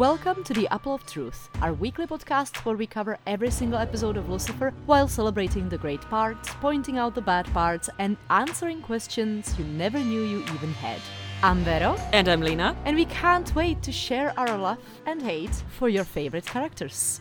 Welcome to the Apple of Truth, our weekly podcast where we cover every single episode of Lucifer while celebrating the great parts, pointing out the bad parts, and answering questions you never knew you even had. I'm Vero, And I'm Lina. and we can't wait to share our love and hate for your favorite characters.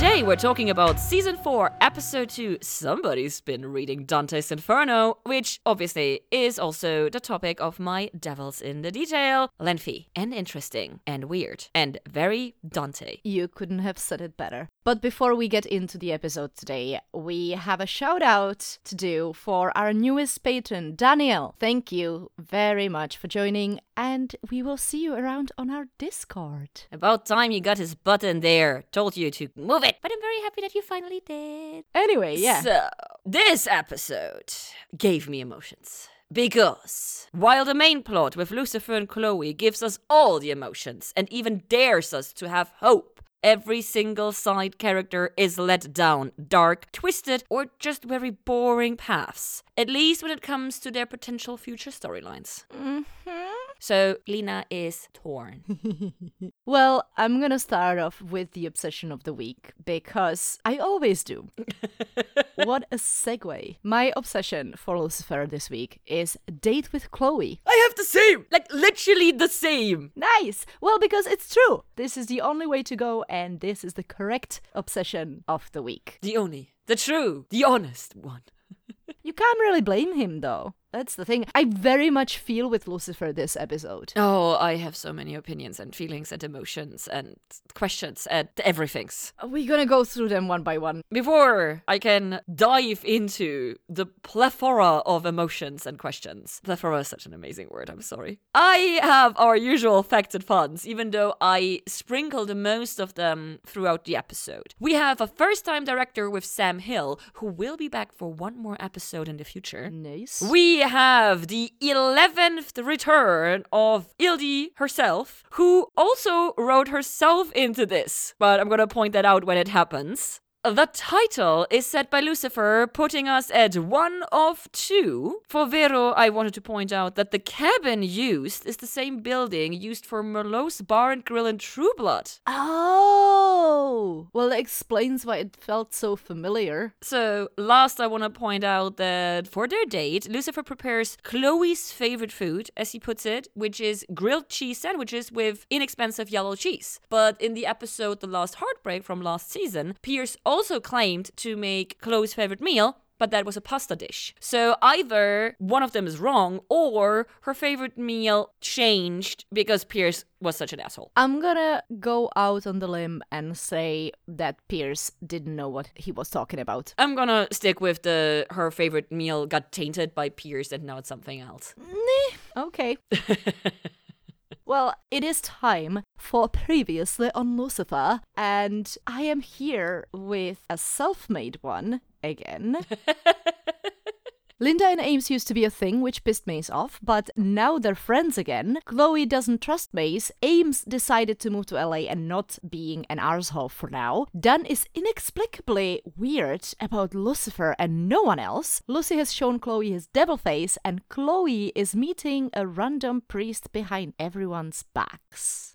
Today we're talking about season 4, episode 2. Somebody's been reading Dante's Inferno, which obviously is also the topic of my Devils in the Detail. Lengthy and interesting and weird and very Dante. You couldn't have said it better. But before we get into the episode today, we have a shout out to do for our newest patron, Daniel. Thank you very much for joining, and we will see you around on our Discord. About time you got his button there. Told you to move it. But I'm very happy that you finally did. Anyway, yeah. So, this episode gave me emotions. Because while the main plot with Lucifer and Chloe gives us all the emotions and even dares us to have hope, every single side character is led down dark, twisted, or just very boring paths. At least when it comes to their potential future storylines. Mm-hmm. So, Lina is torn. Well, I'm gonna start off with the obsession of the week because I always do. what a segue. My obsession for Lucifer this week is Date with Chloe. I have the same! Like, literally the same! Nice! Well, because it's true. This is the only way to go, and this is the correct obsession of the week. The only, the true, the honest one. You can't really blame him, though. That's the thing. I very much feel with Lucifer this episode. Oh, I have so many opinions and feelings and emotions and questions and everythings. Are gonna go through them one by one? Before I can dive into the plethora of emotions and questions, plethora is such an amazing word, I'm sorry. I have our usual facts and funs, even though I sprinkled most of them throughout the episode. We have a first time director with Sam Hill, who will be back for one more episode in the future. Nice. We have the 11th return of Ildy herself, who also wrote herself into this. But I'm gonna point that out when it happens. The title is set by Lucifer, putting us at one of two. For Vero, I wanted to point out that the cabin used is the same building used for Merlotte's Bar and Grill in True Blood. Oh! Well, that explains why it felt so familiar. So, last, I want to point out that for their date, Lucifer prepares Chloe's favorite food, as he puts it, which is grilled cheese sandwiches with inexpensive yellow cheese. But in the episode The Last Heartbreak from last season, Pierce also claimed to make Chloe's favorite meal. But that was a pasta dish. So either one of them is wrong, or her favorite meal changed because Pierce was such an asshole. I'm gonna go out on the limb and say that Pierce didn't know what he was talking about. I'm gonna stick with the her favorite meal got tainted by Pierce and now it's something else. Okay. Well, it is time for Previously on Lucifer, and I am here with a self made one again. Linda and Ames used to be a thing which pissed Maze off, but now they're friends again. Chloe doesn't trust Mace. Ames decided to move to LA and not being an arsehole for now. Dan is inexplicably weird about Lucifer and no one else. Luci has shown Chloe his devil face, and Chloe is meeting a random priest behind everyone's backs.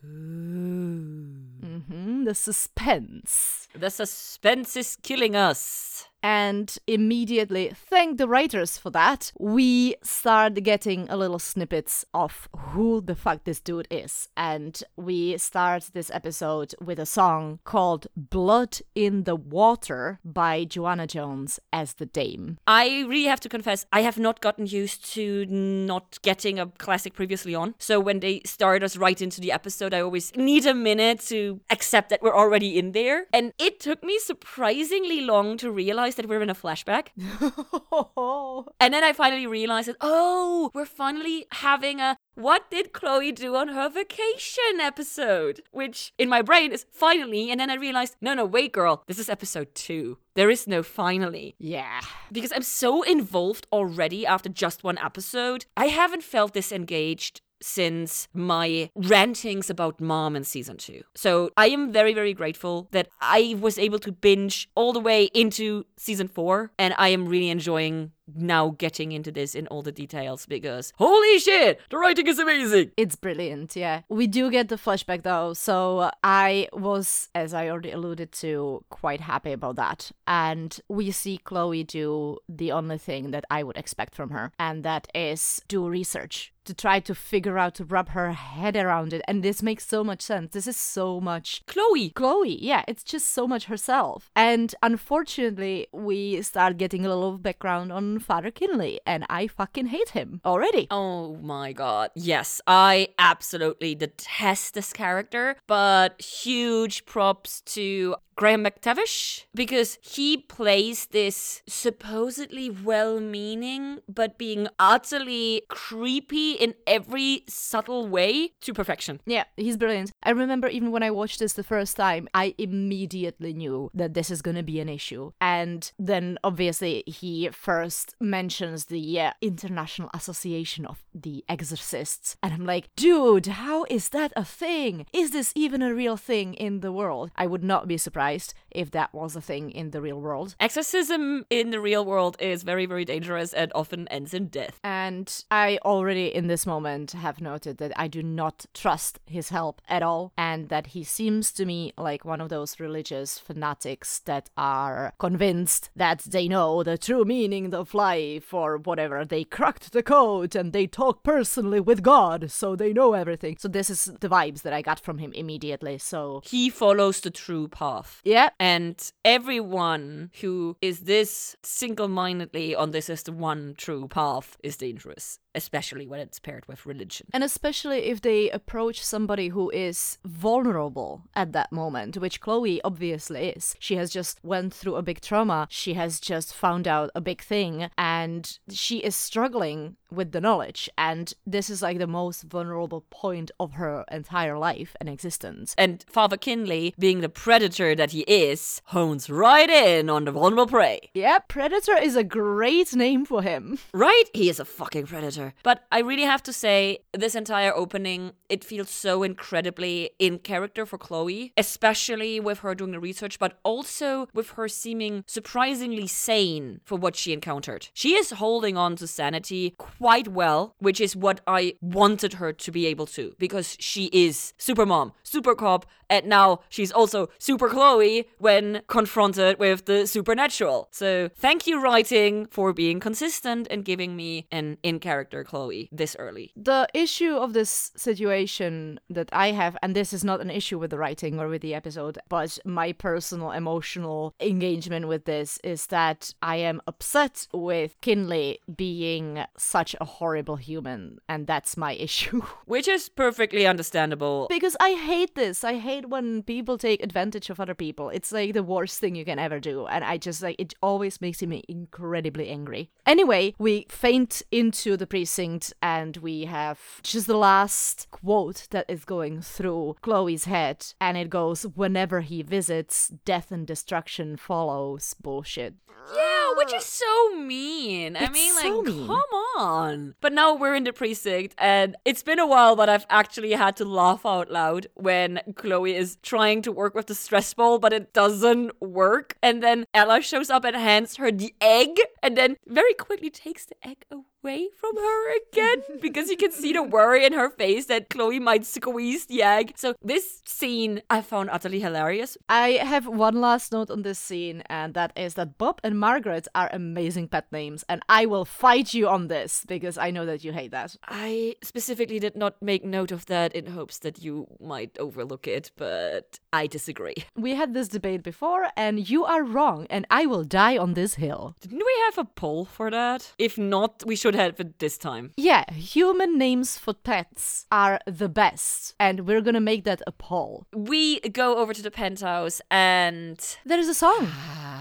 Hmm the suspense. The suspense is killing us. and immediately thank the writers for that. We start getting a little snippets of who the fuck this dude is. And we start this episode with a song called Blood in the Water by Joanna Jones as the Dame. I really have to confess, I have not gotten used to not getting a classic previously on. So when they start us right into the episode, I always need a minute to accept that we're already in there. And it took me surprisingly long to realize that we're in a flashback. And then I finally realized that, oh, we're finally having a what did Chloe do on her vacation episode? Which in my brain is finally. And then I realized, no, no, wait, girl, this is episode two. There is no finally. yeah. Because I'm so involved already after just one episode. I haven't felt this engaged since my rantings about mom in season two. So I am very, very grateful that I was able to binge all the way into season four, and I am really enjoying now getting into this in all the details because holy shit, the writing is amazing. It's brilliant, yeah. We do get the flashback though, so I was, as I already alluded to, quite happy about that. And we see Chloe do the only thing that I would expect from her, and that is do research to try to figure out to wrap her head around it and this makes so much sense this is so much Chloe. chloe yeah it's just so much herself and unfortunately we start getting a little background on father kinley and i fucking hate him already Oh my god. Yes, I absolutely detest this character, but huge props to Graham McTavish because he plays this supposedly well meaning but being utterly creepy in every subtle way to perfection. Yeah, he's brilliant. I remember even when I watched this the first time, I immediately knew that this is going to be an issue. And then obviously he first mentions the uh, International Association of the Exorcists. And I'm like, dude, how is that a thing? Is this even a real thing in the world? I would not be surprised if that was a thing in the real world. Exorcism in the real world is very, very dangerous and often ends in death. And I already in this moment have noted that I do not trust his help at all, and that he seems to me like one of those religious fanatics that are convinced that they know the true meaning of life or whatever. They cracked the code and they talk personally with God, so they know everything. So, this is the vibes that I got from him immediately. So, He follows the true path. yeah, And everyone who is this single mindedly on this as the one true path is dangerous, especially when it's paired with religion. And especially if they approach somebody who is vulnerable at that moment, which Chloe obviously is. She has just went through a big trauma. She has just found out a big thing and she is struggling with the knowledge and this is like the most vulnerable point of her entire life and existence. And Father Kinley, being the predator that he is, hones right in on the vulnerable prey. Yeah, Predator is a great name for him. Right? He is a fucking predator. But I really have to say, this entire opening, it feels so incredibly in character for Chloe, especially with her doing the research, but also with her seeming surprisingly sane for what she encountered. She is holding on to sanity quite well, which is what I wanted her to be able to, because she is super mom, super cop, and now she's also super Chloe when confronted with the supernatural. So thank you, writing, for being consistent and giving me an in character Chloe this early. The issue of this situation that I have, and this is not an issue with the writing or with the episode, but my personal emotional engagement with this is that I am upset with Kinley being such a horrible human, and that's my issue. Which is perfectly understandable. because I hate this. I hate when people take advantage of other people. It's like the worst thing you can ever do, and I just like it always makes me incredibly angry. Anyway, we faint into the precinct and we have just the last quote that is going through Chloe's head, and it goes, Whenever he visits, death and destruction follows. Bullshit. Yeah, which is so mean. I It's mean, like, so mean. come on. But now we're in the precinct, and it's been a while, but I've actually had to laugh out loud when Chloe is trying to work with the stress ball, but it doesn't work. And then Ella shows up and hands her the egg, and then very quickly takes the egg away from her again because you can see the worry in her face that Chloe might squeeze the egg. So, this scene I found utterly hilarious. I have one last note on this scene, and that is that Bob and Margaret are amazing pet names, and I will fight you on this because I know that you hate that. I specifically did not make note of that in hopes that you might overlook it, but I disagree. We had this debate before, and you are wrong, and I will die on this hill. Didn't we have a poll for that? If not, we should have it this time. Yeah, human names for pets are the best, and we're gonna make that a poll. We go over to the penthouse and There is a song. Ah.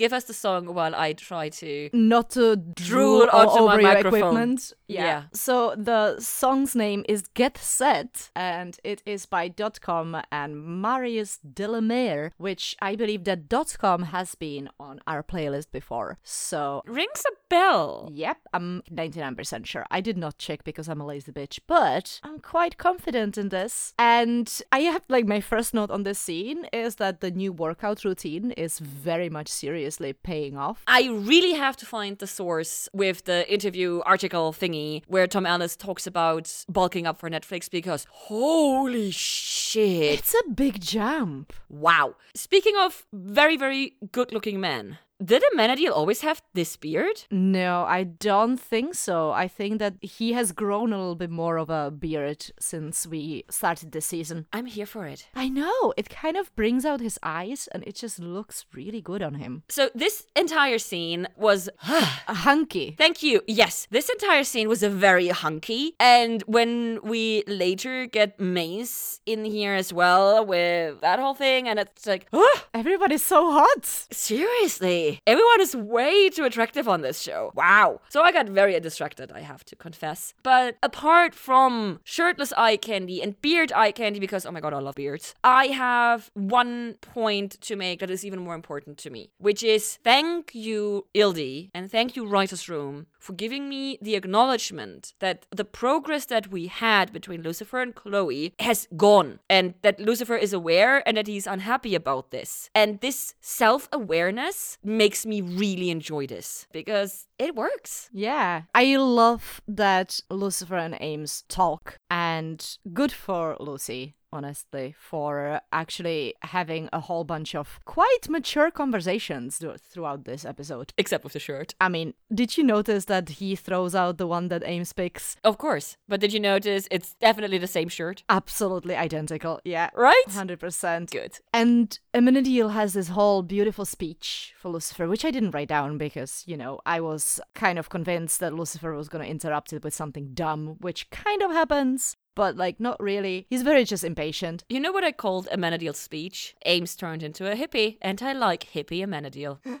Give us the song while I try to. Not to drool, Drool all onto my your microphone. equipment. Yeah. So the song's name is Get Set, and it is by Dotcom and Marius Delamere, which I believe that Dotcom has been on our playlist before. So Rings a bell. Yep, I'm 99% sure. I did not check because I'm a lazy bitch, but I'm quite confident in this. And I have like my first note on this scene is that the new workout routine is very much serious seriously paying off. I really have to find the source with the interview article thingy where Tom Ellis talks about bulking up for Netflix because holy shit. It's a big jump. Wow. Speaking of very, very good looking men, did Amenadiel always have this beard? No, I don't think so. I think that he has grown a little bit more of a beard since we started this season. I'm here for it. I know, it kind of brings out his eyes and it just looks really good on him. So this entire scene was hunky. Thank you. Yes, this entire scene was a very hunky. And when we later get Maze in here as well with that whole thing, and it's like, everybody's so hot. Seriously. Everyone is way too attractive on this show. Wow. So I got very distracted, I have to confess. But apart from shirtless eye candy and beard eye candy, because oh my god, I love beards, I have one point to make that is even more important to me, which is thank you, Ildy, and thank you, Writer's Room, for giving me the acknowledgement that the progress that we had between Lucifer and Chloe has gone, and that Lucifer is aware and that he's unhappy about this. And this self awareness makes me really enjoy this because it works. Yeah. I love that Lucifer and Ames talk, and good for Luci honestly, for actually having a whole bunch of quite mature conversations throughout this episode. Except with the shirt. I mean, did you notice that he throws out the one that Ames picks? Of course. But did you notice it's definitely the same shirt? Absolutely identical. Yeah. Right? 100%. Good. And Amenadiel has this whole beautiful speech for Lucifer, which I didn't write down because, you know, I was kind of convinced that Lucifer was going to interrupt it with something dumb, which kind of happens but like not really. He's very just impatient. You know what I called Amenadiel's speech? Ames turned into a hippie, and I like hippie Amenadiel.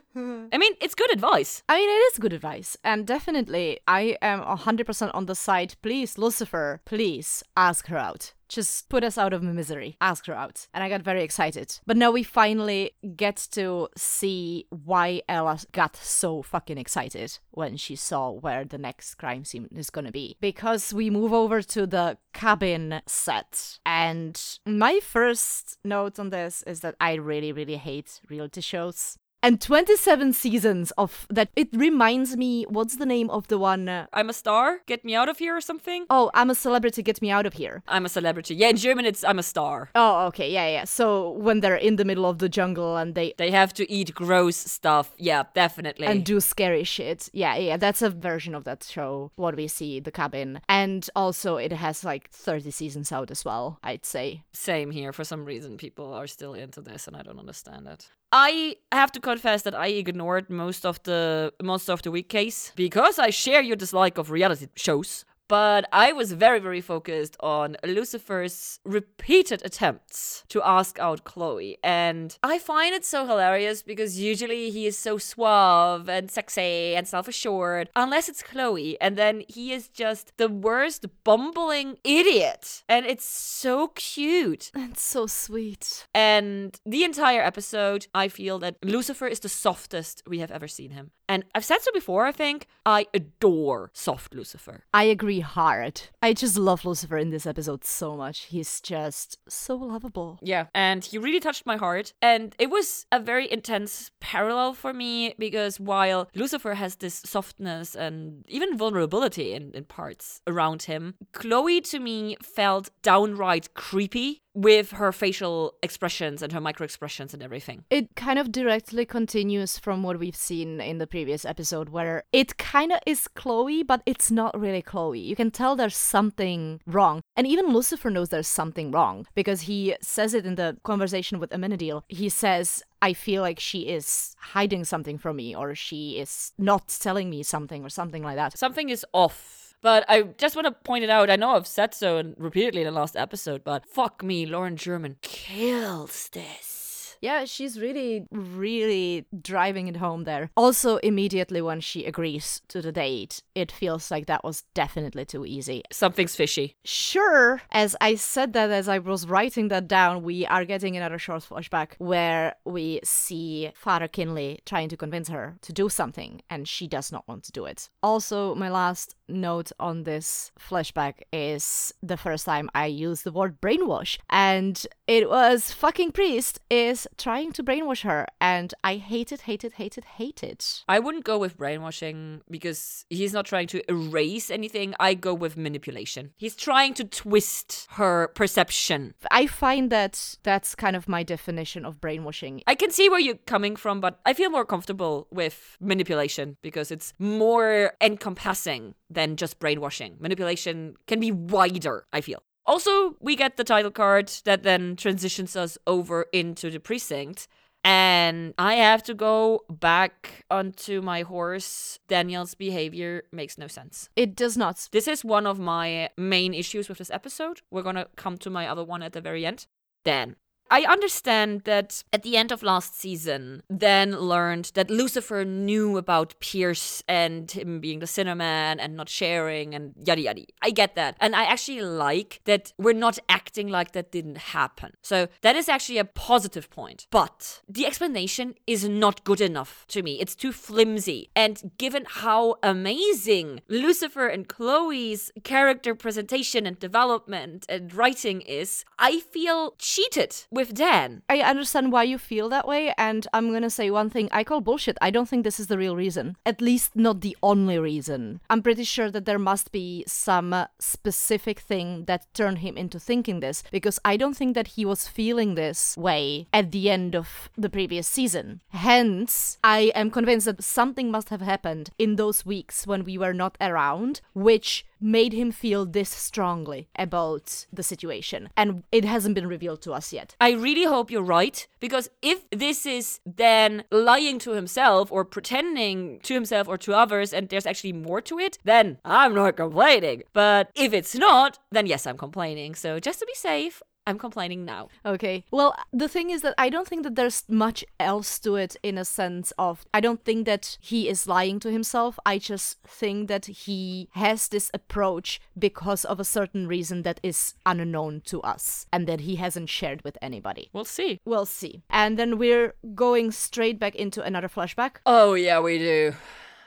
I mean, it's good advice. I mean, it is good advice, and definitely I am 100% on the side. Please, Lucifer, please ask her out. Just put us out of misery. Ask her out. And I got very excited. But now we finally get to see why Ella got so fucking excited when she saw where the next crime scene is gonna be. Because we move over to the cabin set. And my first note on this is that I really, really hate reality shows and 27 seasons of that. It reminds me, what's the name of the one? Uh, I'm a star, get me out of here or something? Oh, I'm a celebrity, get me out of here. I'm a celebrity. Yeah, in German it's I'm a star. Oh, okay, yeah, yeah. So when they're in the middle of the jungle and they. They have to eat gross stuff. Yeah, definitely. And do scary shit. Yeah, yeah. That's a version of that show, what we see, The Cabin. And also it has like 30 seasons out as well, I'd say. Same here. For some reason, people are still into this and I don't understand it. I have to confess that I ignored most of the most of the week case because I share your dislike of reality shows but I was very, very focused on Lucifer's repeated attempts to ask out Chloe. And I find it so hilarious because usually he is so suave and sexy and self assured, unless it's Chloe. And then he is just the worst bumbling idiot. And it's so cute. And so sweet. And the entire episode, I feel that Lucifer is the softest we have ever seen him. And I've said so before, I think. I adore soft Lucifer. I agree hard. I just love Lucifer in this episode so much. He's just so lovable. Yeah, and he really touched my heart. And it was a very intense parallel for me because while Lucifer has this softness and even vulnerability in, in parts around him, Chloe to me felt downright creepy with her facial expressions and her micro expressions and everything. It kind of directly continues from what we've seen in the previous episode, where it kind of is Chloe, but it's not really Chloe. You can tell there's something wrong. And even Lucifer knows there's something wrong because he says it in the conversation with Amenadiel. He says, I feel like she is hiding something from me, or she is not telling me something, or something like that. Something is off but I just want to point it out. I know I've said so repeatedly in the last episode, but fuck me, Lauren German kills this. Yeah, she's really, really driving it home there. Also, immediately when she agrees to the date, it feels like that was definitely too easy. Something's fishy. Sure, as I said that as I was writing that down, we are getting another short flashback where we see Father Kinley trying to convince her to do something, and she does not want to do it. Also, my last note on this flashback is the first time I used the word brainwash. And it was fucking Priest is trying to brainwash her. And I hate it, hate it, hate it, hate it. I wouldn't go with brainwashing because he's not trying to erase anything. I go with manipulation. He's trying to twist her perception. I find that that's kind of my definition of brainwashing. I can see where you're coming from, but I feel more comfortable with manipulation because it's more encompassing than just brainwashing. Manipulation can be wider, I feel. Also, we get the title card that then transitions us over into the precinct. And I have to go back onto my horse. Daniel's behavior makes no sense. It does not. This is one of my main issues with this episode. We're gonna come to my other one at the very end. Dan, I understand that at the end of last season, Dan learned that Lucifer knew about Pierce and him being the Sinnerman and not sharing and yada yada. I get that. And I actually like that we're not acting like that didn't happen. So that is actually a positive point. But the explanation is not good enough to me. It's too flimsy. And given how amazing Lucifer and Chloe's character presentation and development and writing is, I feel cheated with Dan. I understand why you feel that way, and I'm gonna say one thing I call bullshit. I don't think this is the real reason. At least, not the only reason. I'm pretty sure that there must be some uh, specific thing that turned him into thinking this, because I don't think that he was feeling this way at the end of the previous season. Hence, I am convinced that something must have happened in those weeks when we were not around, which made him feel this strongly about the situation. And it hasn't been revealed to us yet. I really hope you're right because if this is then lying to himself or pretending to himself or to others and there's actually more to it, then I'm not complaining. But if it's not, then yes, I'm complaining. So just to be safe, I'm complaining now. Okay. Well, the thing is that I don't think that there's much else to it in a sense of I don't think that he is lying to himself. I just think that he has this approach because of a certain reason that is unknown to us and that he hasn't shared with anybody. We'll see. We'll see. And then we're going straight back into another flashback. Oh, yeah, we do.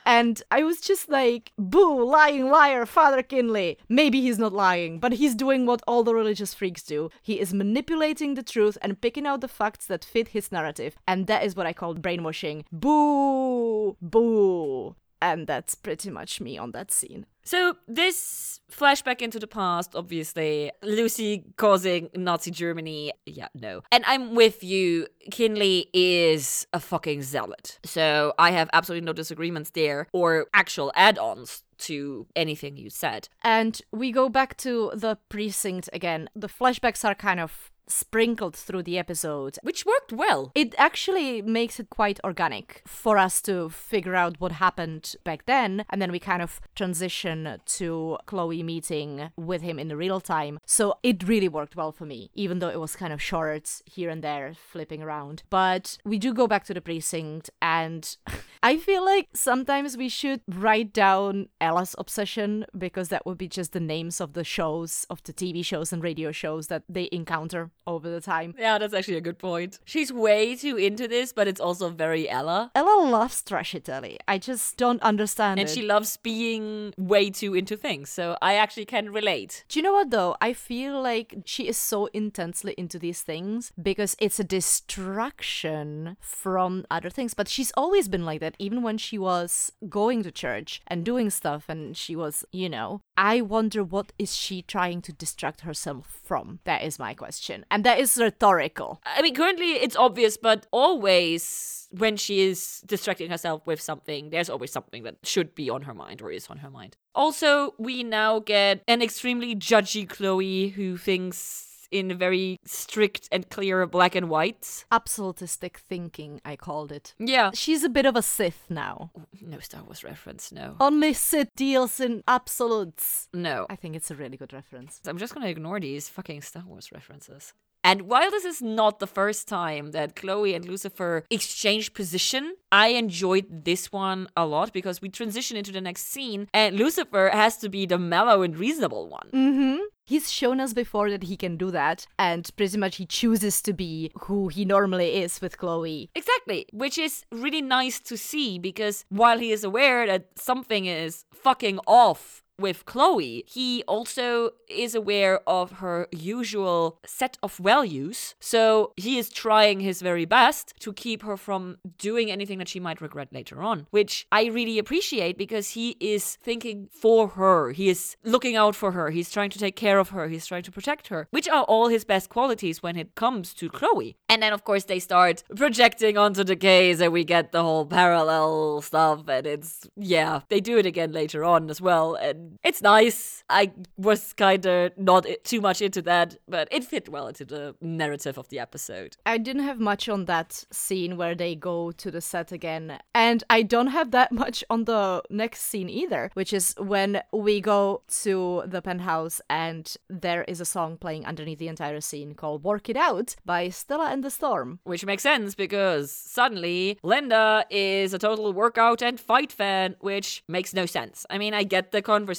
And I was just like, boo, lying liar, Father Kinley. Maybe he's not lying, but he's doing what all the religious freaks do. He is manipulating the truth and picking out the facts that fit his narrative. And that is what I call brainwashing. Boo, boo. And that's pretty much me on that scene. So, this flashback into the past, obviously, Luci causing Nazi Germany. Yeah, no. And I'm with you. Kinley is a fucking zealot. So, I have absolutely no disagreements there or actual add ons to anything you said. And we go back to the precinct again. The flashbacks are kind of sprinkled through the episode. Which worked well. It actually makes it quite organic for us to figure out what happened back then, and then we kind of transition to Chloe meeting with him in real time. So it really worked well for me, even though it was kind of short here and there, flipping around. But we do go back to the precinct, and I feel like sometimes we should write down Ella's obsession because that would be just the names of the shows, of the TV shows and radio shows that they encounter over the time. Yeah, that's actually a good point. She's way too into this, but it's also very Ella. Ella loves trash Italy. I just don't understand And it. she loves being way too into things. So I actually can relate. Do you know what though? I feel like she is so intensely into these things because it's a distraction from other things. But she's always been like that, even when she was going to church and doing stuff and she was, you know. I wonder what is she trying to distract herself from? That is my question. And that is rhetorical. I mean, currently it's obvious, but always when she is distracting herself with something, there's always something that should be on her mind or is on her mind. Also, we now get an extremely judgy Chloe who thinks in very strict and clear black and white. Absolutistic thinking, I called it. Yeah. She's a bit of a Sith now. No Star Wars reference, no. Only Sith deals in absolutes. No. I think it's a really good reference. I'm just gonna ignore these fucking Star Wars references. And while this is not the first time that Chloe and Lucifer exchange position, I enjoyed this one a lot because we transition into the next scene and Lucifer has to be the mellow and reasonable one. Mm-hmm. He's shown us before that he can do that, and pretty much he chooses to be who he normally is with Chloe. Exactly, which is really nice to see because while he is aware that something is fucking off with Chloe, he also is aware of her usual set of values. So he is trying his very best to keep her from doing anything that she might regret later on, which I really appreciate because he is thinking for her. He is looking out for her. He's trying to take care of her. He's trying to protect her, which are all his best qualities when it comes to Chloe. And then, of course, they start projecting onto the case and we get the whole parallel stuff. And it's, yeah, they do it again later on as well. And it's nice. I was kind of not too much into that, but it fit well into the narrative of the episode. I didn't have much on that scene where they go to the set again. And I don't have that much on the next scene either, which is when we go to the penthouse and there is a song playing underneath the entire scene called Work It Out by Stella and the Storm. Which makes sense because suddenly Linda is a total workout and fight fan, which makes no sense. I mean, I get the conversation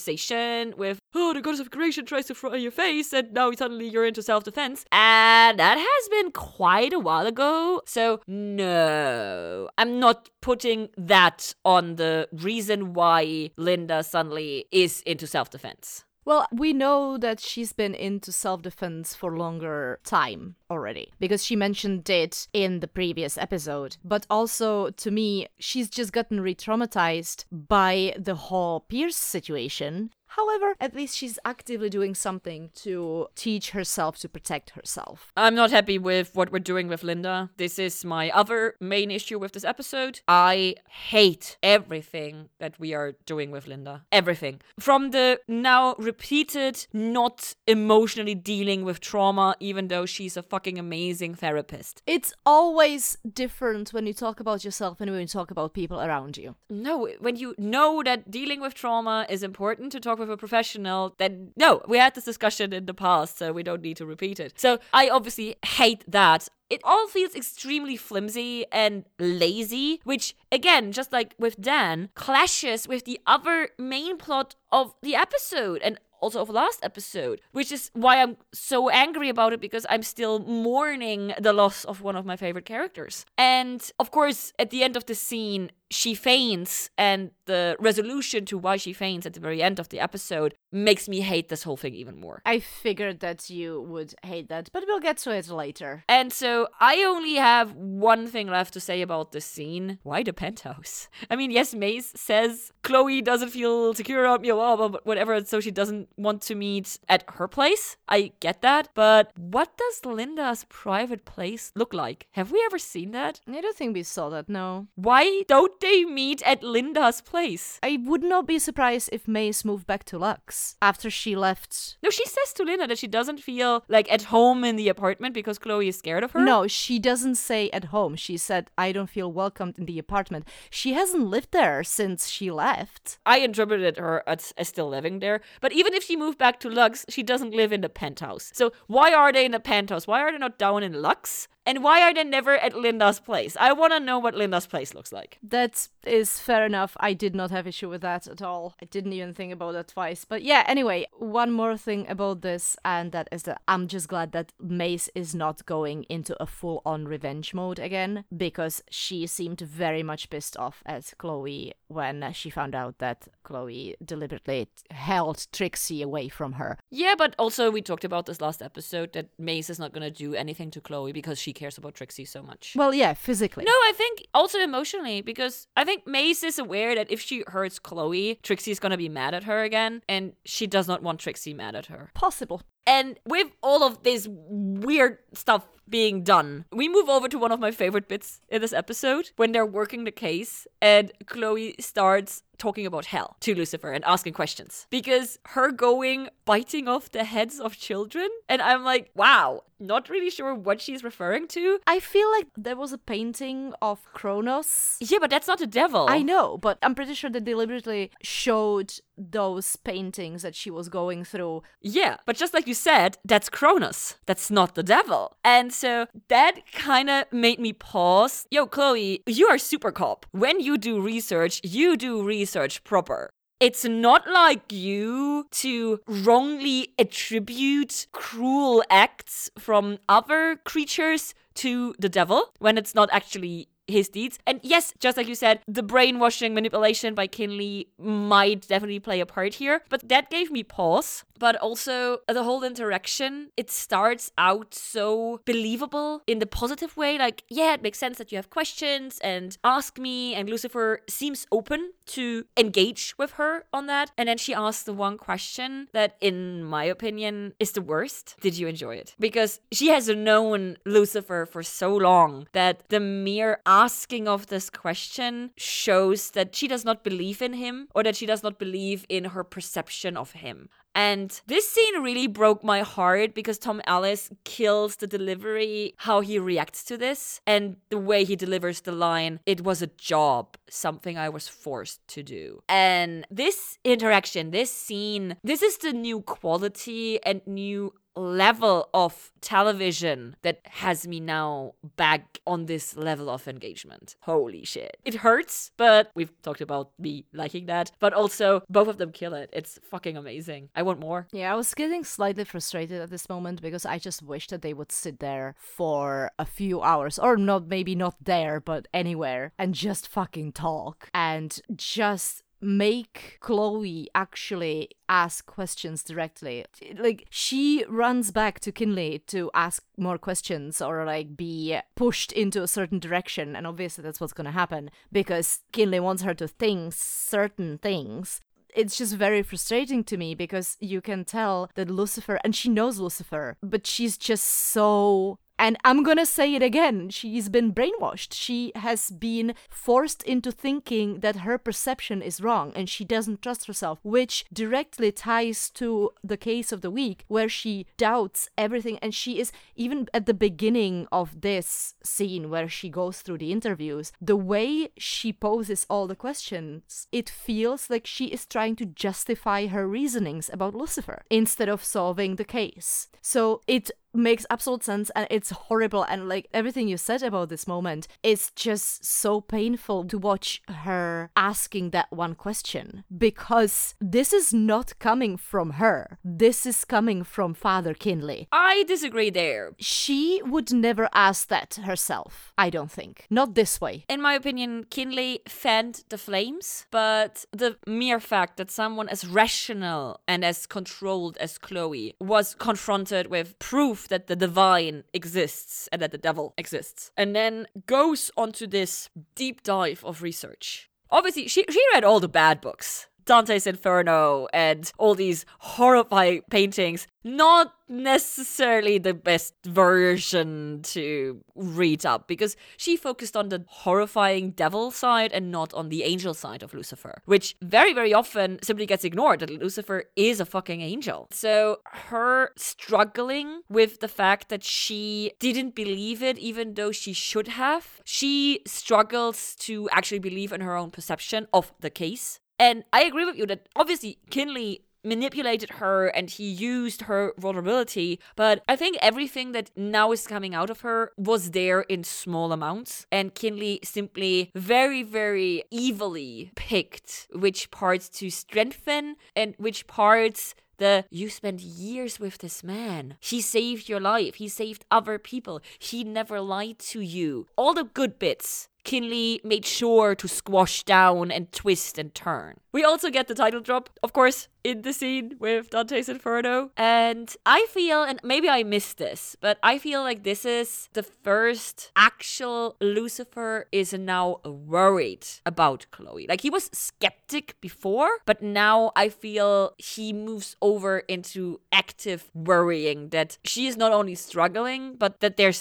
with, oh, the goddess of creation tries to fry your face, and now suddenly you're into self defense. And that has been quite a while ago. So, no, I'm not putting that on the reason why Linda suddenly is into self defense. Well, we know that she's been into self defense for longer time already because she mentioned it in the previous episode. But also, to me, she's just gotten re traumatized by the whole Pierce situation. However, at least she's actively doing something to teach herself to protect herself. I'm not happy with what we're doing with Linda. This is my other main issue with this episode. I hate everything that we are doing with Linda. Everything. From the now repeated not emotionally dealing with trauma, even though she's a fucking amazing therapist. It's always different when you talk about yourself and when you talk about people around you. No, when you know that dealing with trauma is important to talk with a professional, then no, we had this discussion in the past, so we don't need to repeat it. So I obviously hate that. It all feels extremely flimsy and lazy, which, again, just like with Dan, clashes with the other main plot of the episode and also of last episode, which is why I'm so angry about it because I'm still mourning the loss of one of my favorite characters. And of course, at the end of the scene, she faints, and the resolution to why she faints at the very end of the episode makes me hate this whole thing even more. I figured that you would hate that, but we'll get to it later. And so I only have one thing left to say about this scene. Why the penthouse? I mean, yes, Maze says Chloe doesn't feel secure about me, blah, blah, blah, whatever, so she doesn't want to meet at her place. I get that, but what does Linda's private place look like? Have we ever seen that? I don't think we saw that, no. Why don't they meet at Linda's place? I would not be surprised if Maze moved back to Lux after she left. No, she says to Linda that she doesn't feel like at home in the apartment because Chloe is scared of her. No, she doesn't say at home. She said, I don't feel welcomed in the apartment. She hasn't lived there since she left. I interpreted her as, as still living there. But even if she moved back to Lux, she doesn't live in the penthouse. So why are they in the penthouse? Why are they not down in Lux? And why are they never at Linda's place? I want to know what Linda's place looks like. That is fair enough. I did not have issue with that at all. I didn't even think about that twice. But yeah, anyway, one more thing about this, and that is that I'm just glad that Maze is not going into a full on revenge mode again because she seemed very much pissed off at Chloe when she found out that Chloe deliberately held Trixie away from her. Yeah, but also we talked about this last episode that Maze is not going to do anything to Chloe because she cares about Trixie so much. Well, yeah, physically. No, I think also emotionally because I think Maze is aware that if she hurts Chloe, Trixie is to be mad at her again, and she does not want Trixie mad at her. Possible. And with all of this weird stuff being done, we move over to one of my favorite bits in this episode when they're working the case and Chloe starts talking about hell to Lucifer and asking questions. Because her going biting off the heads of children? And I'm like wow not really sure what she's referring to. I feel like there was a painting of Kronos. Yeah but that's not the devil. I know but I'm pretty sure they deliberately showed those paintings that she was going through. Yeah but just like you said that's Kronos that's not the devil. And so that kind of made me pause. Yo Chloe you are super cop. When you do research you do research proper. It's not like you to wrongly attribute cruel acts from other creatures to the devil when it's not actually his deeds. And yes, just like you said, the brainwashing manipulation by Kinley might definitely play a part here, but that gave me pause. But also the whole interaction, it starts out so believable in the positive way. Like, yeah, it makes sense that you have questions and ask me. And Lucifer seems open to engage with her on that. And then she asks the one question that, in my opinion, is the worst. Did you enjoy it? Because she has known Lucifer for so long that the mere asking of this question shows that she does not believe in him or that she does not believe in her perception of him. And this scene really broke my heart because Tom Ellis kills the delivery, how he reacts to this, and the way he delivers the line, it was a job, something I was forced to do. And this interaction, this scene, this is the new quality and new level of television that has me now back on this level of engagement. Holy shit. It hurts, but we've talked about me liking that. But also, both of them kill it. It's fucking amazing. I want more. Yeah, I was getting slightly frustrated at this moment because I just wish that they would sit there for a few hours, or not, maybe not there, but anywhere, and just fucking talk and just make Chloe actually ask questions directly. Like she runs back to Kinley to ask more questions or like be pushed into a certain direction and obviously that's what's going to happen because Kinley wants her to think certain things it's just very frustrating to me because you can tell that Lucifer, and she knows Lucifer, but she's just so and I'm gonna say it again. She's been brainwashed. She has been forced into thinking that her perception is wrong and she doesn't trust herself, which directly ties to the case of the week where she doubts everything. And she is, even at the beginning of this scene where she goes through the interviews, the way she poses all the questions, it feels like she is trying to justify her reasonings about Lucifer instead of solving the case. So it makes absolute sense and it's horrible and like everything you said about this moment it's just so painful to watch her asking that one question because this is not coming from her. This is coming from father kinley. I disagree there. she would never ask that herself i don't think. Not this way. In my opinion, Kinley fanned the flames, but the mere fact that someone as rational and as controlled as Chloe was confronted with proof that the divine exists and that the devil exists, and then goes onto this deep dive of research. Obviously, she, she read all the bad books. Dante's Inferno and all these horrifying paintings, not necessarily the best version to read up because she focused on the horrifying devil side and not on the angel side of Lucifer, which very, very often simply gets ignored that Lucifer is a fucking angel. So her struggling with the fact that she didn't believe it even though she should have, she struggles to actually believe in her own perception of the case. And I agree with you that obviously Kinley manipulated her and he used her vulnerability, but I think everything that now is coming out of her was there in small amounts. And Kinley simply very, very evilly picked which parts to strengthen and which parts the you spent years with this man. He saved your life. He saved other people. He never lied to you. All the good bits. Kinley made sure to squash down and twist and turn. We also get the title drop, of course, in the scene with Dante's Inferno. And I feel, and maybe I missed this, but I feel like this is the first actual Lucifer is now worried about Chloe. Like he was skeptic before, but now I feel he moves over into active worrying that she is not only struggling, but that there's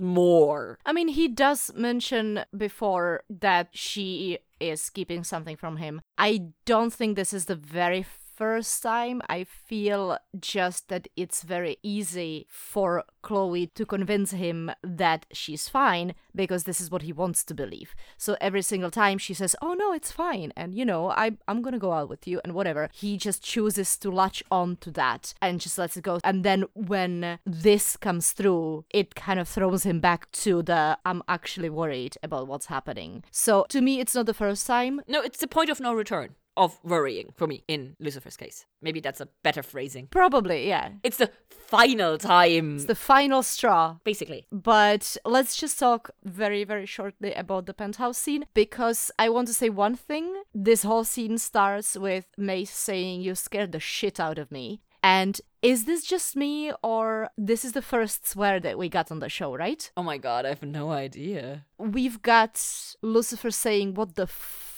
more. I mean, he does mention before that she is keeping something from him. I don't think this is the very first time. I feel just that it's very easy for Chloe to convince him that she's fine because this is what he wants to believe. So every single time she says, Oh no, it's fine, and you know, I, I'm gonna go out with you, and whatever, he just chooses to latch on to that and just lets it go. And then when this comes through, it kind of throws him back to the I'm actually worried about what's happening. So to me, it's not the first time. No, it's the point of no return. Of worrying for me in Lucifer's case. Maybe that's a better phrasing. Probably, yeah. It's the final time, It's the final straw. basically. But let's just talk very, very shortly about the penthouse scene because I want to say one thing. This whole scene starts with Maze saying, You scared the shit out of me. And is this just me or this is the first swear that we got on the show, right? Oh my god, I have no idea. We've got Lucifer saying, What the f.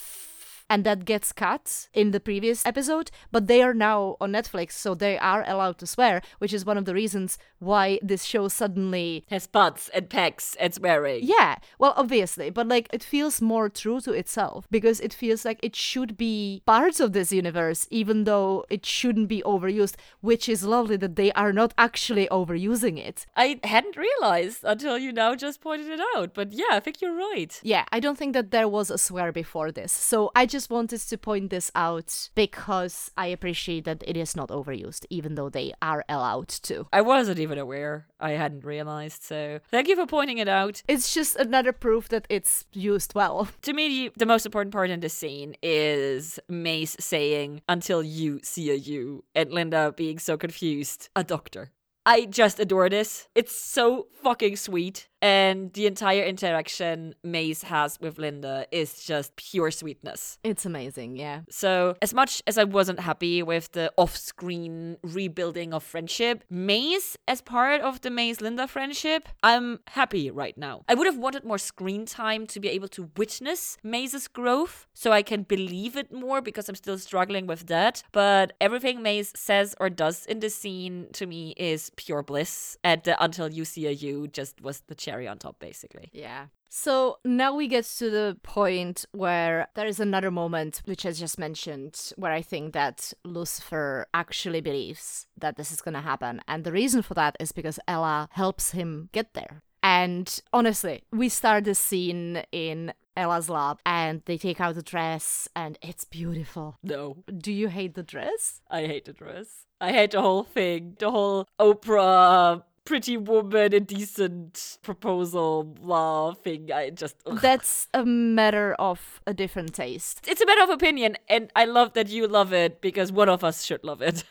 And that gets cut in the previous episode, but they are now on Netflix, so they are allowed to swear, which is one of the reasons why this show suddenly Has butts and pecs and swearing. Yeah, well, obviously, but like it feels more true to itself because it feels like it should be parts of this universe, even though it shouldn't be overused, which is lovely that they are not actually overusing it. I hadn't realized until you now just pointed it out. But yeah, I think you're right. Yeah, I don't think that there was a swear before this, so I just wanted to point this out because I appreciate that it is not overused, even though they are allowed to. I wasn't even aware. I hadn't realized. So thank you for pointing it out. It's just another proof that it's used well. To me, the most important part in this scene is Maze saying, until you see a you, and Linda being so confused. A doctor. I just adore this. It's so fucking sweet. And the entire interaction Maze has with Linda is just pure sweetness. It's amazing, yeah. So, as much as I wasn't happy with the off screen rebuilding of friendship, Maze, as part of the Maze Linda friendship, I'm happy right now. I would have wanted more screen time to be able to witness Maze's growth so I can believe it more because I'm still struggling with that. But everything Maze says or does in this scene to me is pure bliss. And the Until You See a You just was the cherry on top, basically. Yeah. So now we get to the point where there is another moment, which I just mentioned, where I think that Lucifer actually believes that this is going to happen. And the reason for that is because Ella helps him get there. And honestly, we start the scene in Ella's lab and they take out the dress and it's beautiful. No. Do you hate the dress? I hate the dress. I hate the whole thing. The whole Oprah, pretty woman, a decent proposal, blah thing. I just. ugh. That's a matter of a different taste. It's a matter of opinion, and I love that you love it because one of us should love it.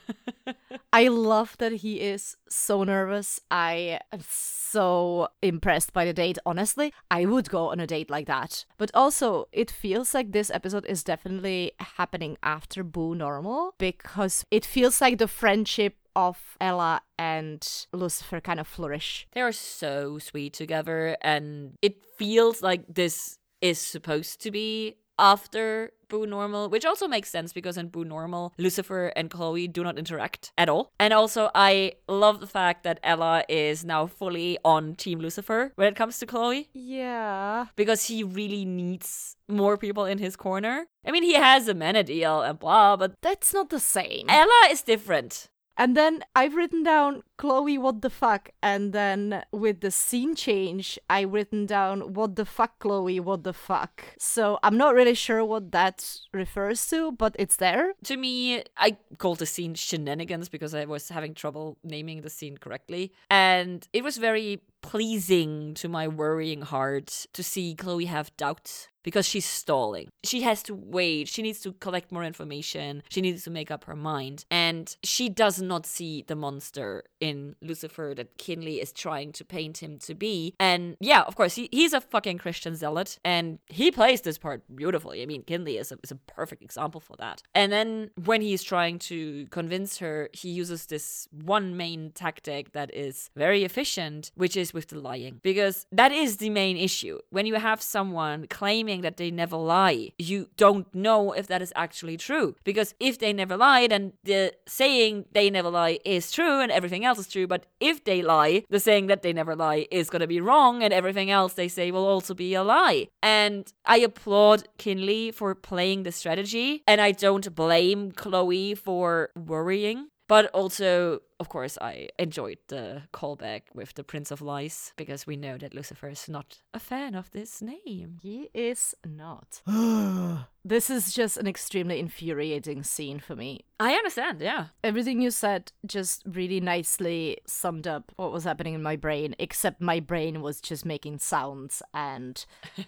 I love that he is so nervous. I am so impressed by the date. Honestly, I would go on a date like that. But also, it feels like this episode is definitely happening after Boo Normal because it feels like the friendship of Ella and Lucifer kind of flourish. they are so sweet together, and it feels like this is supposed to be after Boo Normal, which also makes sense because in Boo Normal, Lucifer and Chloe do not interact at all. And also, I love the fact that Ella is now fully on Team Lucifer when it comes to Chloe Yeah. because he really needs more people in his corner. I mean, he has Amenadiel and blah, but That's not the same. Ella is different. And then I've written down Chloe, what the fuck? And then with the scene change, I've written down what the fuck, Chloe, what the fuck. So I'm not really sure what that refers to, but it's there. To me, I called the scene shenanigans because I was having trouble naming the scene correctly. And it was very pleasing to my worrying heart to see Chloe have doubts because she's stalling. She has to wait. She needs to collect more information. She needs to make up her mind. And she does not see the monster in Lucifer that Kinley is trying to paint him to be. And yeah, of course, he, he's a fucking Christian zealot and he plays this part beautifully. I mean, Kinley is a, is a perfect example for that. And then when he's trying to convince her, he uses this one main tactic that is very efficient, which is with the lying. Because that is the main issue. When you have someone claiming that they never lie, you don't know if that is actually true. Because if they never lie, then the saying they never lie is true and everything else is true. But if they lie, the saying that they never lie is going to be wrong and everything else they say will also be a lie. And I applaud Kinley for playing the strategy and I don't blame Chloe for worrying. But also, of course, I enjoyed the callback with the Prince of Lies because we know that Lucifer is not a fan of this name. He is not. this is just an extremely infuriating scene for me. I understand, yeah. Everything you said just really nicely summed up what was happening in my brain, except my brain was just making sounds and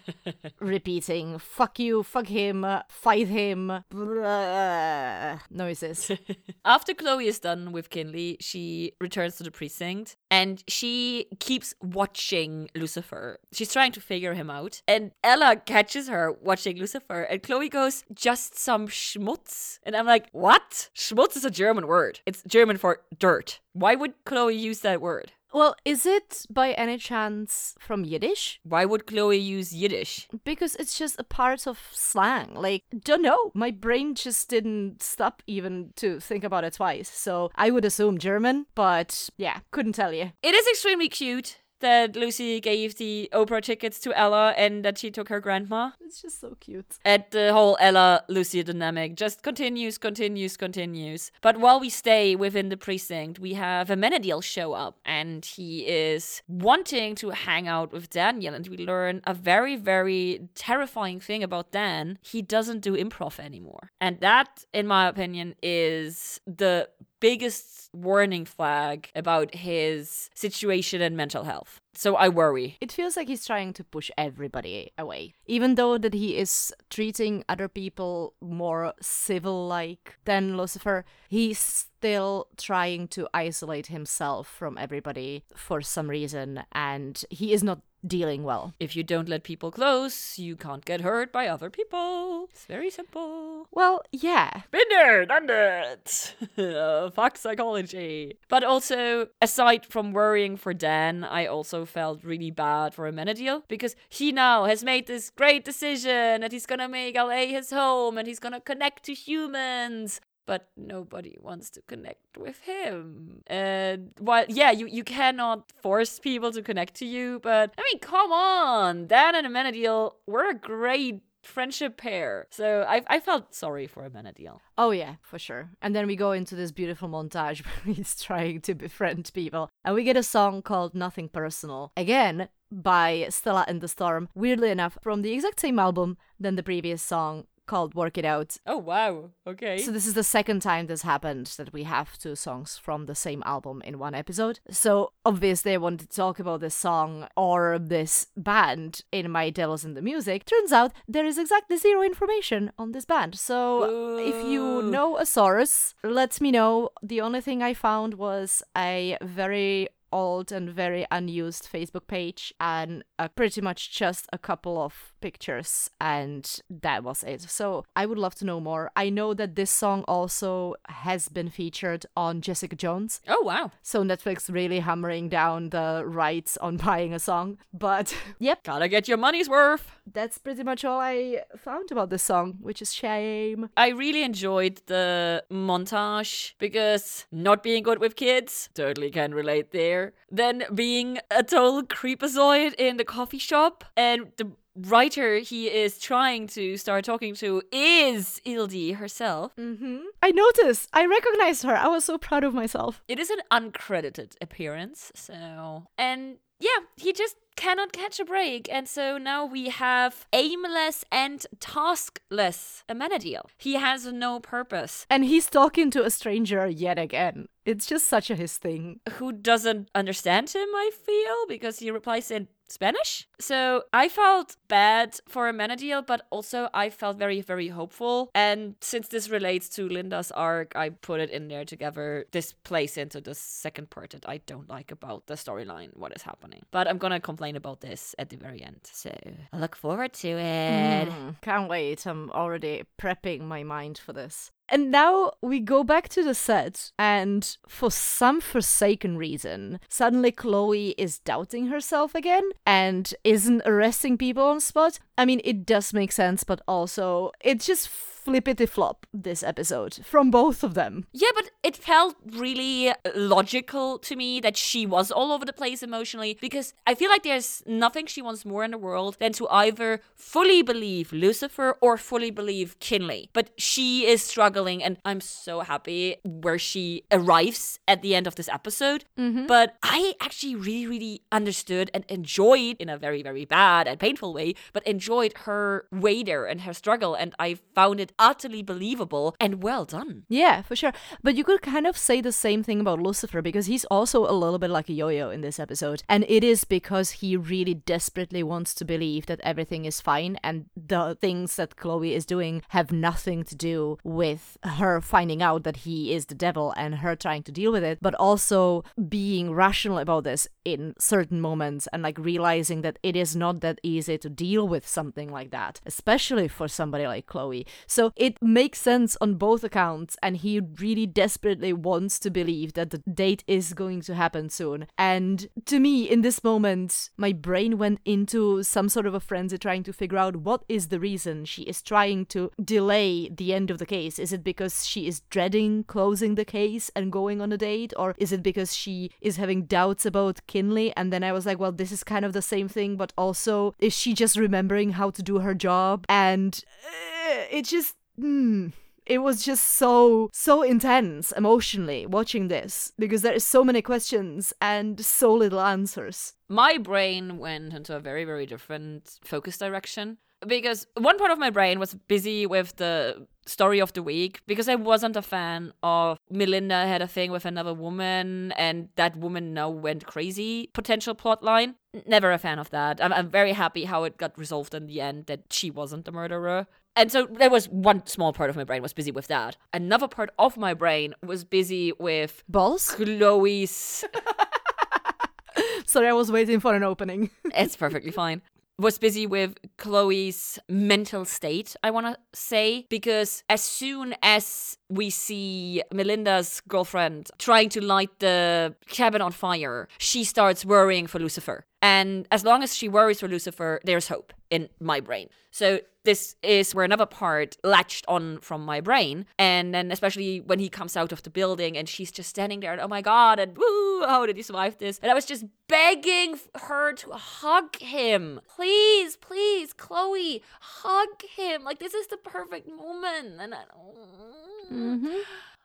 repeating, fuck you, fuck him, fight him, blah, noises. After Chloe is done with Kinley, she returns to the precinct and she keeps watching Lucifer. She's trying to figure him out. And Ella catches her watching Lucifer, and Chloe goes, just some schmutz. And I'm like, what? Schmutz is a German word. It's German for dirt. Why would Chloe use that word? Well, is it by any chance from Yiddish? Why would Chloe use Yiddish? Because it's just a part of slang. Like, don't know. My brain just didn't stop even to think about it twice. So I would assume German, but yeah, couldn't tell you. It is extremely cute that Luci gave the Oprah tickets to Ella and that she took her grandma. It's just so cute. And the whole Ella Luci dynamic just continues, continues, continues. But while we stay within the precinct, we have Amenadiel show up and he is wanting to hang out with Daniel. And we learn a very, very terrifying thing about Dan. He doesn't do improv anymore. And that, in my opinion, is the biggest warning flag about his situation and mental health. So I worry. It feels like he's trying to push everybody away. Even though that he is treating other people more civil like than Lucifer, he's still trying to isolate himself from everybody for some reason and he is not dealing well. If you don't let people close, you can't get hurt by other people. It's very simple. Well, yeah. Been there, done it. uh, fuck psychology. But also, aside from worrying for Dan, I also felt really bad for Amenadiel because he now has made this great decision that he's gonna make LA his home and he's gonna connect to humans but nobody wants to connect with him. And while yeah, you, you cannot force people to connect to you, but I mean, come on, Dan and Amenadiel were a great friendship pair. So I I felt sorry for Amenadiel. Oh yeah, for sure. And then we go into this beautiful montage where he's trying to befriend people. And we get a song called Nothing Personal. Again, by Stella and the Storm. Weirdly enough, from the exact same album than the previous song called Work It Out. Oh wow. Okay. So this is the second time this happened that we have two songs from the same album in one episode. So obviously I wanted to talk about this song or this band in my Devils in the Music. Turns out there is exactly zero information on this band. So Boo. if you know a source, let me know. The only thing I found was a very old and very unused Facebook page and uh, pretty much just a couple of pictures and that was it. So I would love to know more. I know that this song also has been featured on Jessica Jones. oh wow. So Netflix really hammering down the rights on buying a song. But yep, Gotta get your money's worth. that's pretty much all I found about this song, which is shame. I really enjoyed the montage because not being good with kids, totally can relate there. Then being a total creepazoid in the coffee shop and the writer he is trying to start talking to is Ildy herself. Mm-hmm. I noticed. I recognized her. I was so proud of myself. It is an uncredited appearance, so and yeah, he just cannot catch a break, and so now we have aimless and taskless Amenadiel. He has no purpose. And he's talking to a stranger yet again. It's just such a his thing. Who doesn't understand him, I feel, because he replies in Spanish. So I felt bad for Amenadiel, but also I felt very, very hopeful. And since this relates to Linda's arc, I put it in there together. This plays into the second part that I don't like about the storyline, what is happening. But I'm gonna complain about this at the very end. So I look forward to it. Mm, can't wait. I'm already prepping my mind for this. And now we go back to the set, and for some forsaken reason, suddenly Chloe is doubting herself again and isn't arresting people on spot. I mean, it does make sense, but also it just flippity flop this episode from both of them. Yeah, but it felt really logical to me that she was all over the place emotionally because I feel like there's nothing she wants more in the world than to either fully believe Lucifer or fully believe Kinley. But she is struggling, and I'm so happy where she arrives at the end of this episode. Mm-hmm. But I actually really, really understood and enjoyed in a very, very bad and painful way, but enjoyed her way there and her struggle. And I found it utterly believable and well done. Yeah, for sure. But you could kind of say the same thing about Lucifer because he's also a little bit like a yo yo in this episode. And it is because he really desperately wants to believe that everything is fine and the things that Chloe is doing have nothing to do with her finding out that he is the devil and her trying to deal with it, but also being rational about this in certain moments and like realizing that it is not that easy to deal with something like that, especially for somebody like Chloe. So it makes sense on both accounts, and he really desperately wants to believe that the date is going to happen soon. And to me, in this moment, my brain went into some sort of a frenzy trying to figure out what is the reason she is trying to delay the end of the case. Is it because she is dreading closing the case and going on a date, or is it because she is having doubts about Kinley? And then I was like, well, this is kind of the same thing, but also is she just remembering how to do her job? And uh, it just. Mm, it was just so so intense emotionally watching this because there is so many questions and so little answers My brain went into a very, very different focus direction because one part of my brain was busy with the story of the week because I wasn't a fan of Melinda had a thing with another woman and that woman now went crazy potential plot line. Never a fan of that. I'm, I'm very happy how it got resolved in the end that she wasn't the murderer. And so there was one small part of my brain was busy with that. Another part of my brain was busy with balls Chloe's sorry i was waiting for an opening it's perfectly fine. Was busy with Chloe's mental state, I want to say, because as soon as we see Melinda's girlfriend trying to light the cabin on fire, she starts worrying for Lucifer. And as long as she worries for Lucifer, there's hope in my brain. So this is where another part latched on from my brain. And then especially when he comes out of the building and she's just standing there and oh my god, and woo, how did he survive this? And I was just begging her to hug him. Please, please, Chloe, hug him. Like this is the perfect moment. And I mm-hmm.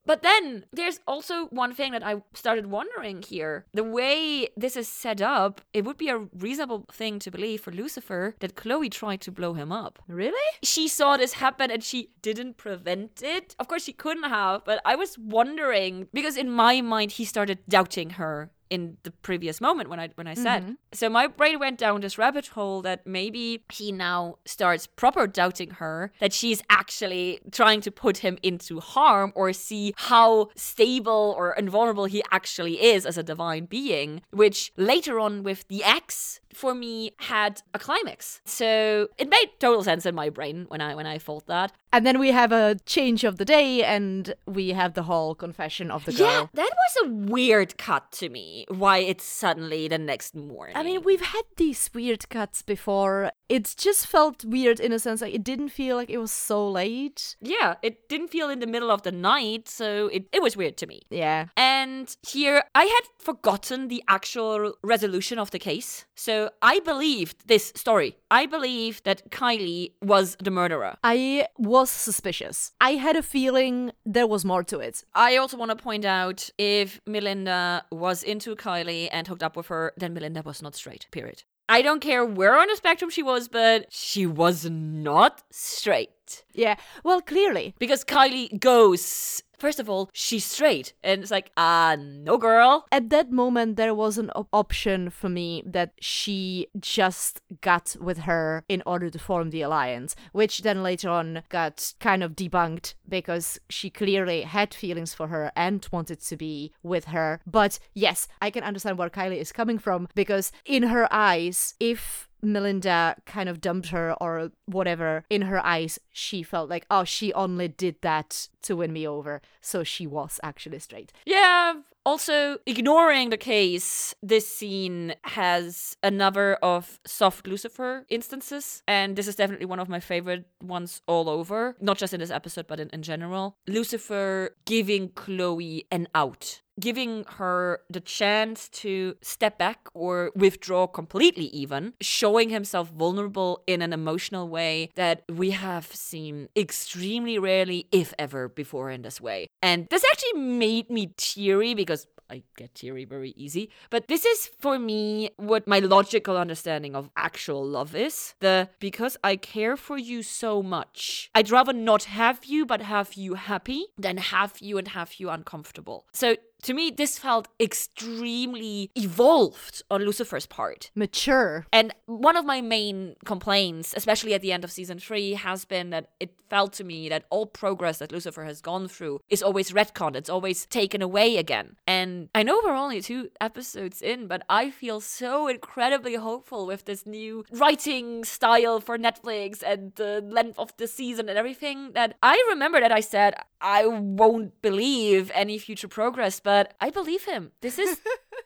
But then there's also one thing that I started wondering here. The way this is set up, it would be a reasonable thing to believe for Lucifer that Chloe tried to blow him up. really She saw this happen and she didn't prevent it. Of course, she couldn't have, but I was wondering because in my mind, he started doubting her in the previous moment when I when I said. Mm-hmm. So my brain went down this rabbit hole that maybe he now starts proper doubting her that she's actually trying to put him into harm or see how stable or invulnerable he actually is as a divine being, which later on with the ex for me had a climax. So it made total sense in my brain when I when I thought that. and then we have a change of the day and we have the whole confession of the girl Yeah, that was a weird cut to me. Why it's suddenly the next morning. I mean, we've had these weird cuts before. It just felt weird in a sense like it didn't feel like it was so late. yeah, it didn't feel in the middle of the night, so it, it was weird to me. Yeah. And here, I had forgotten the actual resolution of the case. So I believed this story. I believed that Kylie was the murderer. I was suspicious. I had a feeling there was more to it. I also want to point out if Melinda was into Kylie and hooked up with her, then Melinda was not straight, period. I don't care where on the spectrum she was, but she was not straight. Yeah. Well, clearly. Because Kylie goes, first of all, she's straight. And it's like, ah, no, girl. At that moment, there was an op- option for me that she just got with her in order to form the alliance, which then later on got kind of debunked because she clearly had feelings for her and wanted to be with her. But yes, I can understand where Kylie is coming from because in her eyes, if Melinda kind of dumped her or whatever, in her eyes, she felt like, oh, she only did that to win me over. So she was actually straight. Yeah, Also, ignoring the case, this scene has another of soft Lucifer instances, and this is definitely one of my favorite ones all over, not just in this episode, but in, in general. Lucifer giving Chloe an out giving her the chance to step back or withdraw completely, even showing himself vulnerable in an emotional way that we have seen extremely rarely, if ever, before in this way. And this actually made me teary because I get teary very easy. But this is for me what my logical understanding of actual love is. The because I care for you so much, I'd rather not have you, but have you happy than have you and have you uncomfortable. So to me, this felt extremely evolved on Lucifer's part. Mature. And one of my main complaints, especially at the end of season three, has been that it felt to me that all progress that Lucifer has gone through is always retconned, it's always taken away again. And I know we're only two episodes in, but I feel so incredibly hopeful with this new writing style for Netflix and the length of the season and everything that I remember that I said, I won't believe any future progress, but I believe him. This is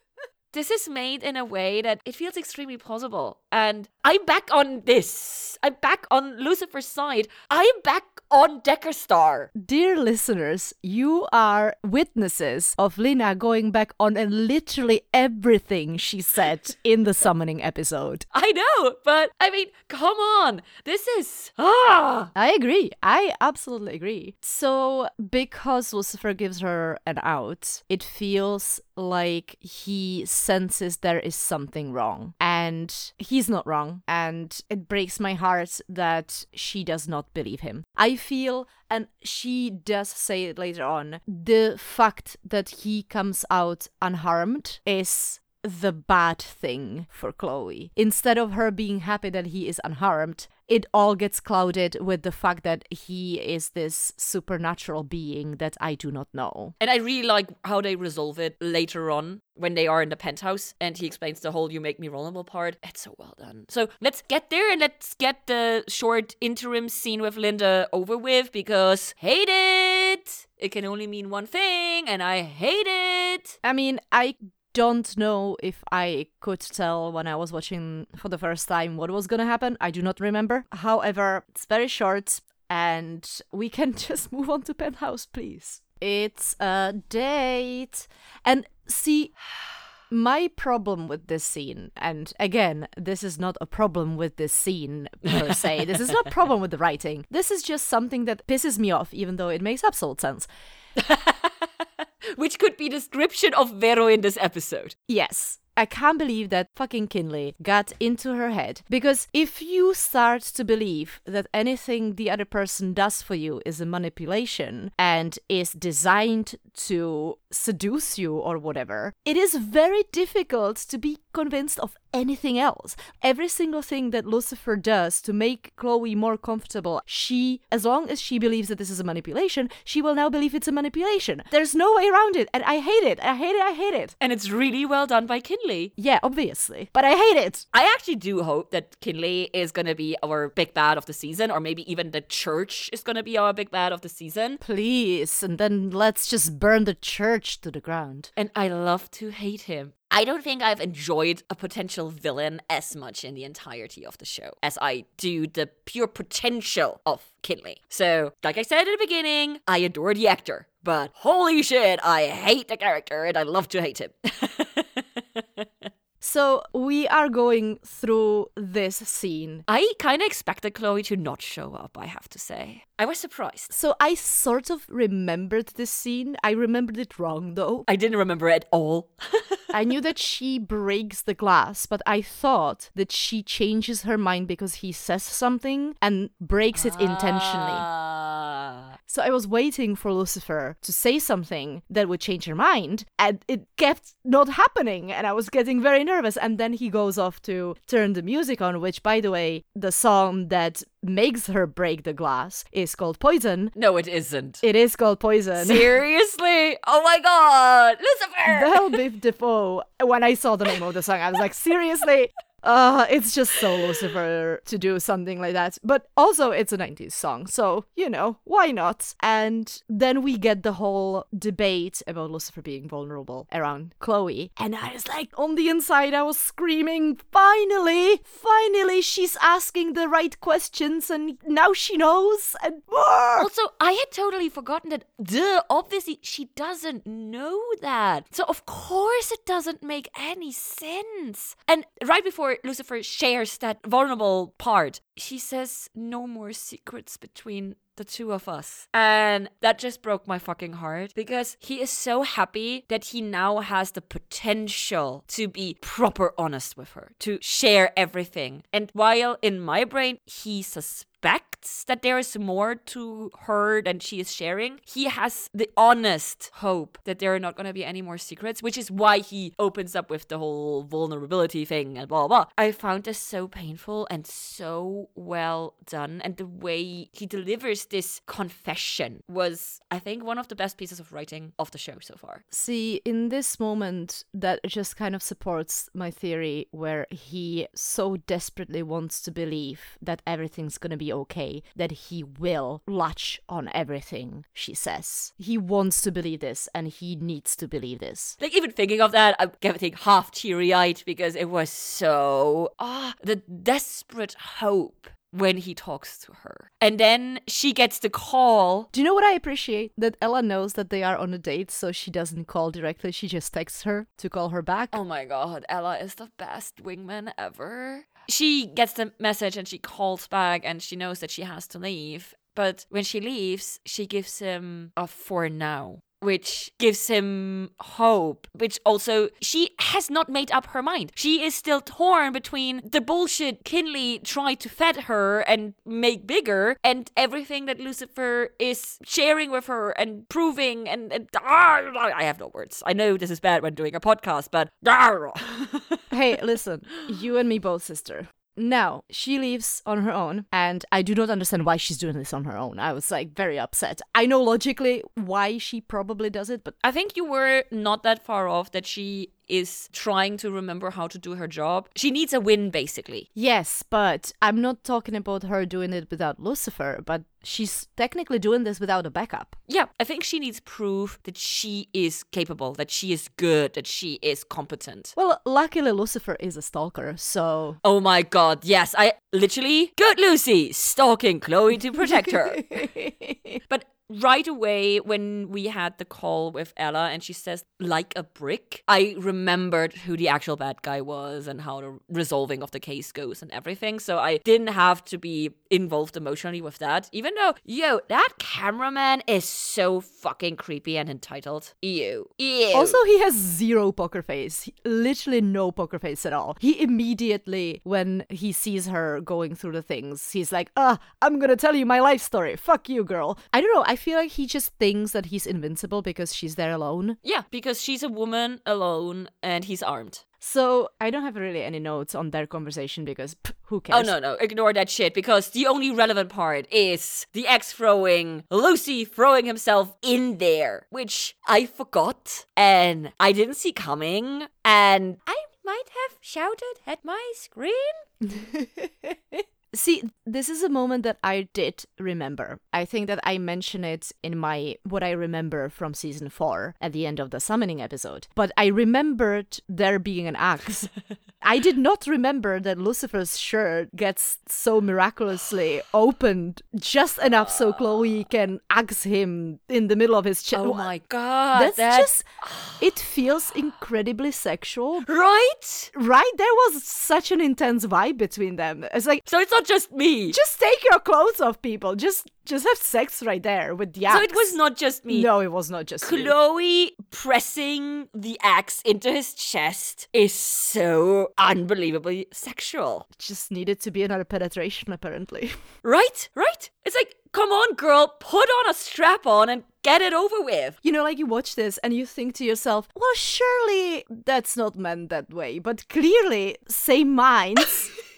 this is made in a way that it feels extremely plausible. And I'm back on this. I'm back on Lucifer's side. I'm back on Deckerstar. Dear listeners, you are witnesses of Lina going back on and literally everything she said in the summoning episode. I know, but I mean, come on. This is ah. I agree. I absolutely agree. So, because Lucifer gives her an out, it feels like he senses there is something wrong. And he's not wrong. And it breaks my heart that she does not believe him. I feel, and she does say it later on, the fact that he comes out unharmed is the bad thing for Chloe. Instead of her being happy that he is unharmed, it all gets clouded with the fact that he is this supernatural being that I do not know. And I really like how they resolve it later on when they are in the penthouse and he explains the whole you make me vulnerable part. It's so well done. So let's get there and let's get the short interim scene with Linda over with because hate it. It can only mean one thing and I hate it. I mean, I don't know if I could tell when I was watching for the first time what was gonna happen. I do not remember. However, it's very short and we can just move on to Penthouse, please. It's a date. And see, my problem with this scene, and again, this is not a problem with this scene per se, this is not a problem with the writing. This is just something that pisses me off, even though it makes absolute sense. Which could be description of Vero in this episode. Yes. I can't believe that fucking Kinley got into her head. Because if you start to believe that anything the other person does for you is a manipulation and is designed to seduce you or whatever, it is very difficult to be convinced of anything else. Every single thing that Lucifer does to make Chloe more comfortable, she, as long as she believes that this is a manipulation, she will now believe it's a manipulation. There's no way around it, and I hate it. I hate it. I hate it. And it's really well done by Kinley. Yeah, obviously. But I hate it. I actually do hope that Kinley is going to be our big bad of the season, or maybe even the church is going to be our big bad of the season. Please, and then let's just burn the church to the ground. And I love to hate him. I don't think I've enjoyed a potential villain as much in the entirety of the show as I do the pure potential of Kinley. So, like I said at the beginning, I adore the actor, but holy shit, I hate the character and I love to hate him. So we are going through this scene. I kind of expected Chloe to not show up, I have to say. I was surprised. So I sort of remembered this scene. I remembered it wrong though. I didn't remember at all. I knew that she breaks the glass, but I thought that she changes her mind because he says something and breaks it intentionally. Ah. So I was waiting for Lucifer to say something that would change her mind, and it kept not happening. And I was getting very nervous. And then he goes off to turn the music on, which, by the way, the song that makes her break the glass is called Poison. No, it isn't. It is called Poison. Seriously? Oh my god! Lucifer! Bell Biv DeVoe, when I saw the name of the song, I was like, seriously? Uh, it's just so Lucifer to do something like that. But also, it's a 90s song, so, you know, why not? And then we get the whole debate about Lucifer being vulnerable around Chloe. And I was like, on the inside, I was screaming, finally, finally, she's asking the right questions, and now she knows. And also, I had totally forgotten that, duh, obviously, she doesn't know that. So, of course, it doesn't make any sense. And right before Lucifer shares that vulnerable part, she says, No more secrets between the two of us. And that just broke my fucking heart because he is so happy that he now has the potential to be proper honest with her, to share everything. And while in my brain, he suspects suspects that there is more to her than she is sharing. He has the honest hope that there are not going to be any more secrets, which is why he opens up with the whole vulnerability thing and blah, blah. I found this so painful and so well done. And the way he delivers this confession was, I think, one of the best pieces of writing of the show so far. See, in this moment, that just kind of supports my theory where he so desperately wants to believe that everything's going to be okay, that he will latch on everything she says. He wants to believe this and he needs to believe this. Like, even thinking of that, I'm getting half teary eyed because it was so. Ah, the desperate hope when he talks to her. And then she gets the call. Do you know what I appreciate? That Ella knows that they are on a date, so she doesn't call directly. She just texts her to call her back. Oh my god, Ella is the best wingman ever. She gets the message and she calls back and she knows that she has to leave. But when she leaves, she gives him a for now which gives him hope, which also she has not made up her mind. She is still torn between the bullshit Kinley tried to fed her and make bigger and everything that Lucifer is sharing with her and proving and, and ah, I have no words. I know this is bad when doing a podcast, but hey, listen, you and me both, sister. Now, she leaves on her own, and I do not understand why she's doing this on her own. I was like very upset. I know logically why she probably does it, but I think you were not that far off that she is trying to remember how to do her job. She needs a win, basically. Yes, but I'm not talking about her doing it without Lucifer, but she's technically doing this without a backup. Yeah, I think she needs proof that she is capable, that she is good, that she is competent. Well, luckily Lucifer is a stalker, so. Oh my god, yes, I literally. Good Luci! Stalking Chloe to protect her. but right away when we had the call with Ella and she says like a brick, I remembered who the actual bad guy was and how the resolving of the case goes and everything. So I didn't have to be involved emotionally with that. Even though, yo, that cameraman is so fucking creepy and entitled. Ew. Ew. Also, he has zero poker face. Literally no poker face at all. He immediately, when he sees her going through the things, he's like, ah, I'm gonna tell you my life story. Fuck you, girl. I don't know. I feel like he just thinks that he's invincible because she's there alone. Yeah, because she's a woman alone and he's armed. So I don't have really any notes on their conversation because pff, who oh, cares? Oh no, no, ignore that shit because the only relevant part is the ex throwing Luci throwing himself in there, which I forgot and I didn't see coming and I might have shouted at my screen. See, this is a moment that I did remember. I think that I mention it in my what I remember from season 4 at the end of the summoning episode. But I remembered there being an axe. I did not remember that Lucifer's shirt gets so miraculously opened just enough so Chloe can axe him in the middle of his chest. Oh my god, That's that- just it feels incredibly sexual. right. Right? There was such an intense vibe between them. It's like So it's not just me. just take your clothes off, people. Just just have sex right there with the axe. so it was not just me. No, it was not just you. Chloe pressing the axe into his chest is so unbelievably sexual. Just needed to be another penetration, apparently. Right? Right? It's like, come on, girl, put on a strap on and get it over with. You know, like you watch this and you think to yourself, well, surely that's not meant that way. But clearly, same minds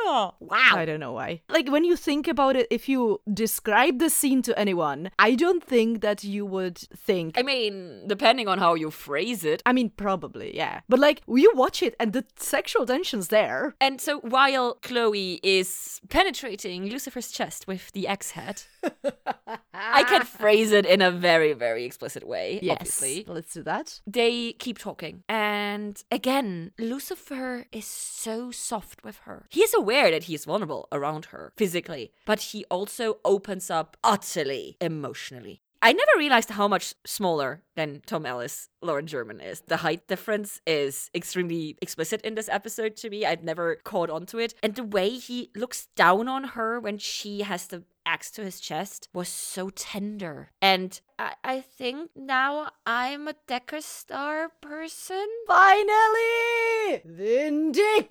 Oh, wow. I don't know why. Like when you think about it, if you describe the scene to anyone, I don't think that you would think. I mean, depending on how you phrase it. I mean, probably, yeah. But like, you watch it and the sexual tension's there. And so while Chloe is penetrating Lucifer's chest with the axe head, I can ah. phrase it in a very, very explicit way, Yes, obviously. let's do that. They keep talking. And again, Lucifer is so soft with her. He is aware that he is vulnerable around her physically, but he also opens up utterly emotionally. I never realized how much smaller than Tom Ellis Lauren German is. The height difference is extremely explicit in this episode to me. I'd never caught onto it. And the way he looks down on her when she has the axe to his chest was so tender. And I, I think now I'm a Deckerstar person. Finally! Vindication!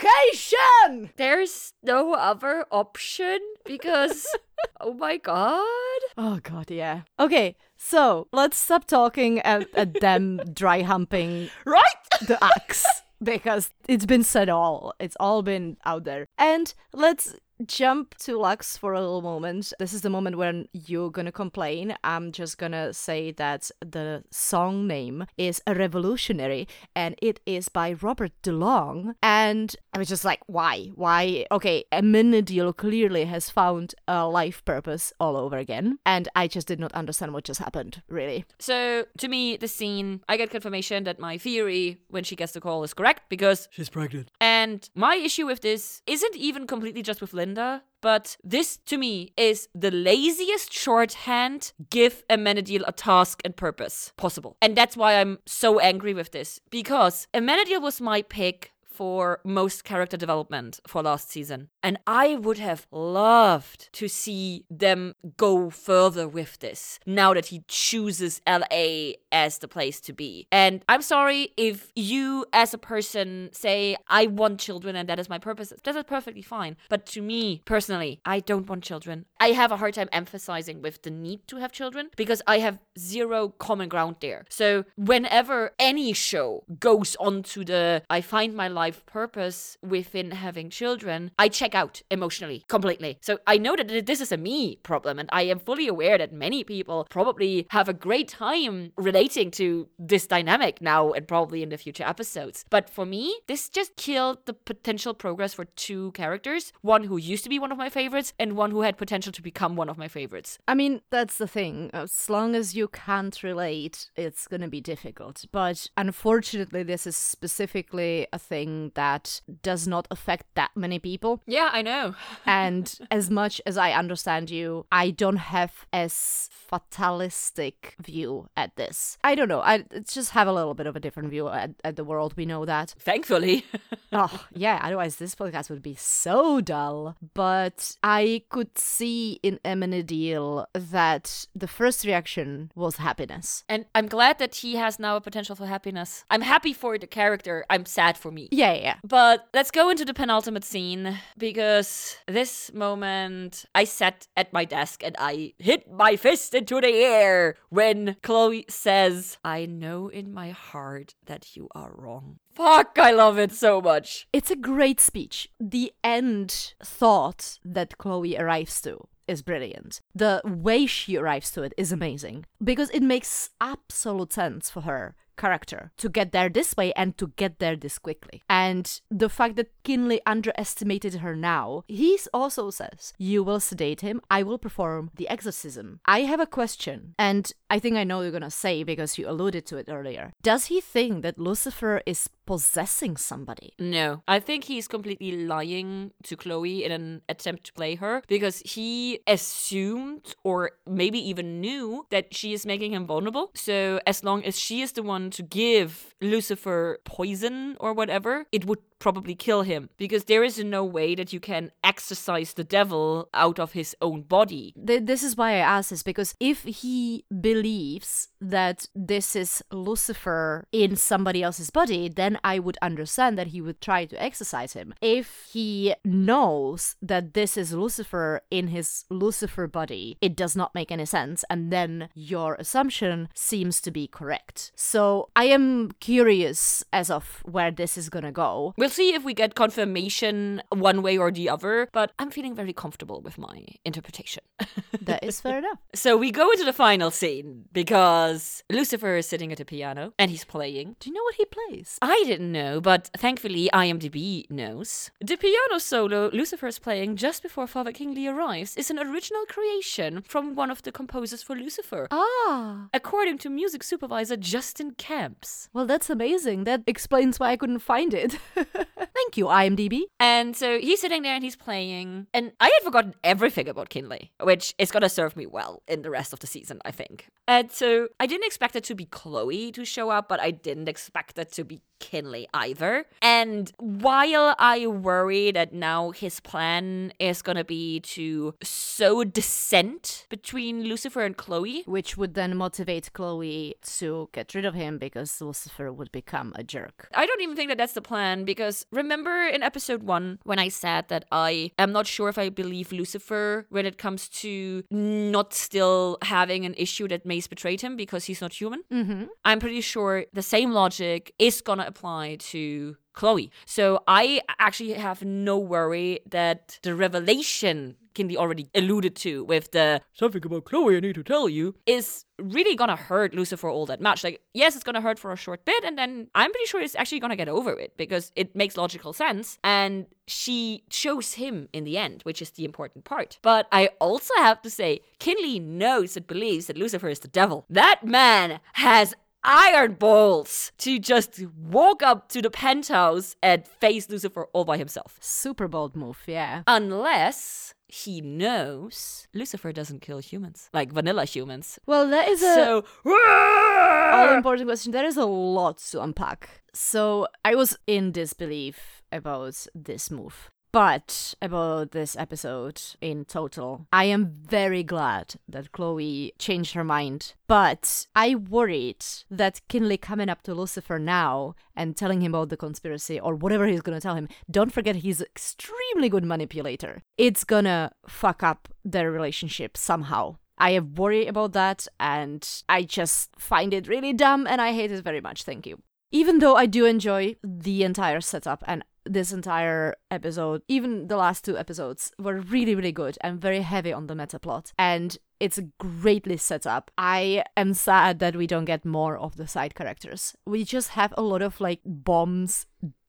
There's no other option because, oh my god. Oh god, yeah. Okay, so let's stop talking at, at them dry humping Right? the axe because it's been said all. It's all been out there. And let's jump to Lux for a little moment. This is the moment when you're gonna complain. I'm just gonna say that the song name is A Revolutionary and it is by Robert DeLong. And I was just like, why? Why? Okay, Amenadiel clearly has found a life purpose all over again. And I just did not understand what just happened, really. So, to me, the scene, I get confirmation that my theory when she gets the call is correct because She's pregnant. And my issue with this isn't even completely just with Linda, but this to me is the laziest shorthand give Amenadiel a task and purpose possible. And that's why I'm so angry with this because Amenadiel was my pick for most character development for last season. And I would have loved to see them go further with this now that he chooses LA as the place to be. And I'm sorry if you, as a person, say, I want children and that is my purpose. That is perfectly fine. But to me, personally, I don't want children. I have a hard time emphasizing with the need to have children because I have zero common ground there. So whenever any show goes on to the I find my life purpose within having children, I check out emotionally completely. So I know that this is a me problem and I am fully aware that many people probably have a great time relating to this dynamic now and probably in the future episodes. But for me, this just killed the potential progress for two characters, one who used to be one of my favorites and one who had potential to become one of my favorites. I mean, that's the thing. As long as you can't relate, it's going to be difficult. But unfortunately, this is specifically a thing that does not affect that many people. Yeah, I know. and as much as I understand you, I don't have as fatalistic view at this. I don't know. I just have a little bit of a different view at, at the world. We know that. Thankfully. oh, yeah. Otherwise, this podcast would be so dull. But I could see in Amenadiel that the first reaction was happiness. and I'm glad that he has now a potential for happiness. I'm happy for the character. I'm sad for me. Yeah, yeah, yeah. But let's go into the penultimate scene because this moment I sat at my desk and I hit my fist into the air when Chloe says, I know in my heart that you are wrong. Fuck, I love it so much. It's a great speech. The end thought that Chloe arrives to is brilliant. The way she arrives to it is amazing because it makes absolute sense for her character to get there this way and to get there this quickly. And the fact that Kinley underestimated her now, he also says, You will sedate him, I will perform the exorcism. I have a question, and I think I know you're gonna say because you alluded to it earlier. Does he think that Lucifer is possessing somebody? No, I think he's completely lying to Chloe in an attempt to play her because he assumed or maybe even knew that she is making him vulnerable. So, as long as she is the one to give Lucifer poison or whatever, it would probably kill him because there is no way that you can exorcise the devil out of his own body. Th- this is why I ask this because if he believes that this is Lucifer in somebody else's body, then I would understand that he would try to exorcise him. If he knows that this is Lucifer in his Lucifer body, it does not make any sense, and then your assumption seems to be correct. So I am curious as of where this is gonna go. We'll We'll see if we get confirmation one way or the other, but I'm feeling very comfortable with my interpretation. that is fair enough. So we go into the final scene because Lucifer is sitting at a piano and he's playing. Do you know what he plays? I didn't know, but thankfully IMDb knows. The piano solo Lucifer is playing just before Father Kinley arrives is an original creation from one of the composers for Lucifer. Ah. According to music supervisor Justin Kamps. Well, that's amazing. That explains why I couldn't find it. Thank you, IMDb. And so he's sitting there and he's playing. And I had forgotten everything about Kinley, which is going to serve me well in the rest of the season, I think. And so I didn't expect it to be Chloe to show up, but I didn't expect it to be Kinley either. And while I worry that now his plan is going to be to sow dissent between Lucifer and Chloe, Which would then motivate Chloe to get rid of him because Lucifer would become a jerk. I don't even think that that's the plan because remember in episode one when I said that I am not sure if I believe Lucifer when it comes to not still having an issue that Maze betrayed him because he's not human? Mm-hmm. I'm pretty sure the same logic is gonna apply to Chloe. So I actually have no worry that the revelation Kinley already alluded to with the something about Chloe I need to tell you is really gonna hurt Lucifer all that much. Like, yes, it's gonna hurt for a short bit, and then I'm pretty sure it's actually gonna get over it because it makes logical sense. And she chose him in the end, which is the important part. But I also have to say, Kinley knows and believes that Lucifer is the devil. That man has iron balls to just walk up to the penthouse and face Lucifer all by himself. Super bold move, yeah. Unless he knows Lucifer doesn't kill humans, like vanilla humans. Well, that is a So, all important question. There is a lot to unpack. So I was in disbelief about this move. But about this episode in total, I am very glad that Chloe changed her mind. But I worried that Kinley coming up to Lucifer now and telling him about the conspiracy or whatever he's gonna tell him, don't forget he's extremely good manipulator. It's gonna fuck up their relationship somehow. I have worry about that and I just find it really dumb and I hate it very much. Thank you. Even though I do enjoy the entire setup and this entire episode, even the last two episodes, were really, really good and very heavy on the meta plot. And it's greatly set up. I am sad that we don't get more of the side characters. We just have a lot of like bombs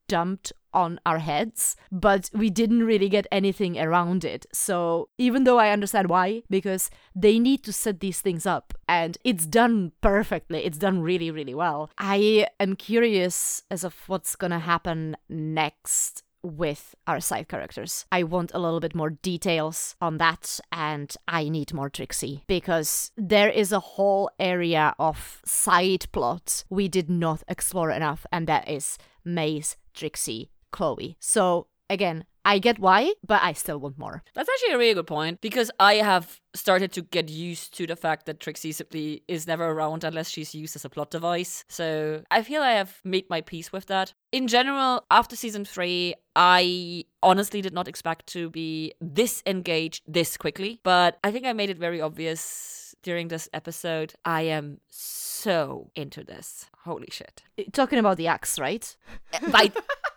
dumped on our heads, but we didn't really get anything around it. So, even though I understand why, because they need to set these things up and it's done perfectly, it's done really, really well. I am curious as of what's gonna happen next with our side characters. I want a little bit more details on that and I need more Trixie because there is a whole area of side plots we did not explore enough and that is Maze, Trixie, Chloe. So again, I get why, but I still want more. That's actually a really good point because I have started to get used to the fact that Trixie simply is never around unless she's used as a plot device. So I feel I have made my peace with that. In general, after season three, I honestly did not expect to be this engaged this quickly, but I think I made it very obvious during this episode. I am so into this. Holy shit. Eh, talking about the axe, right? Eh, by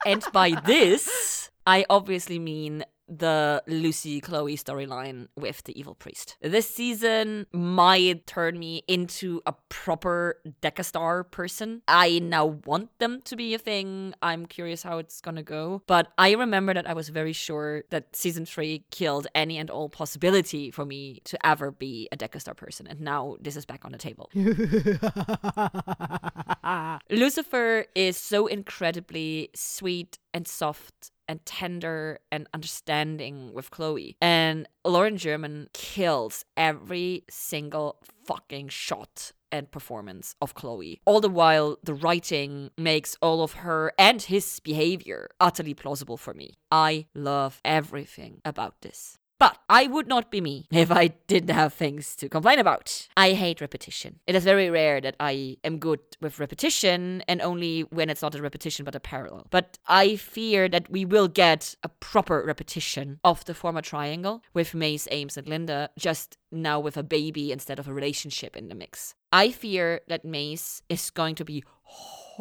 and by this, I obviously mean the Luci Chloe storyline with the evil priest. This season might turn me into a proper Deckerstar person. I now want them to be a thing. I'm curious how it's gonna go. But I remember that I was very sure that season three killed any and all possibility for me to ever be a Deckerstar person. And now this is back on the table. Lucifer is so incredibly sweet and soft and tender and understanding with Chloe. And Lauren German kills every single fucking shot and performance of Chloe. All the while, the writing makes all of her and his behavior utterly plausible for me. I love everything about this. But I would not be me if I didn't have things to complain about. I hate repetition. It is very rare that I am good with repetition, and only when it's not a repetition but a parallel. But I fear that we will get a proper repetition of the former triangle with Maze, Ames, and Linda, just now with a baby instead of a relationship in the mix. I fear that Maze is going to be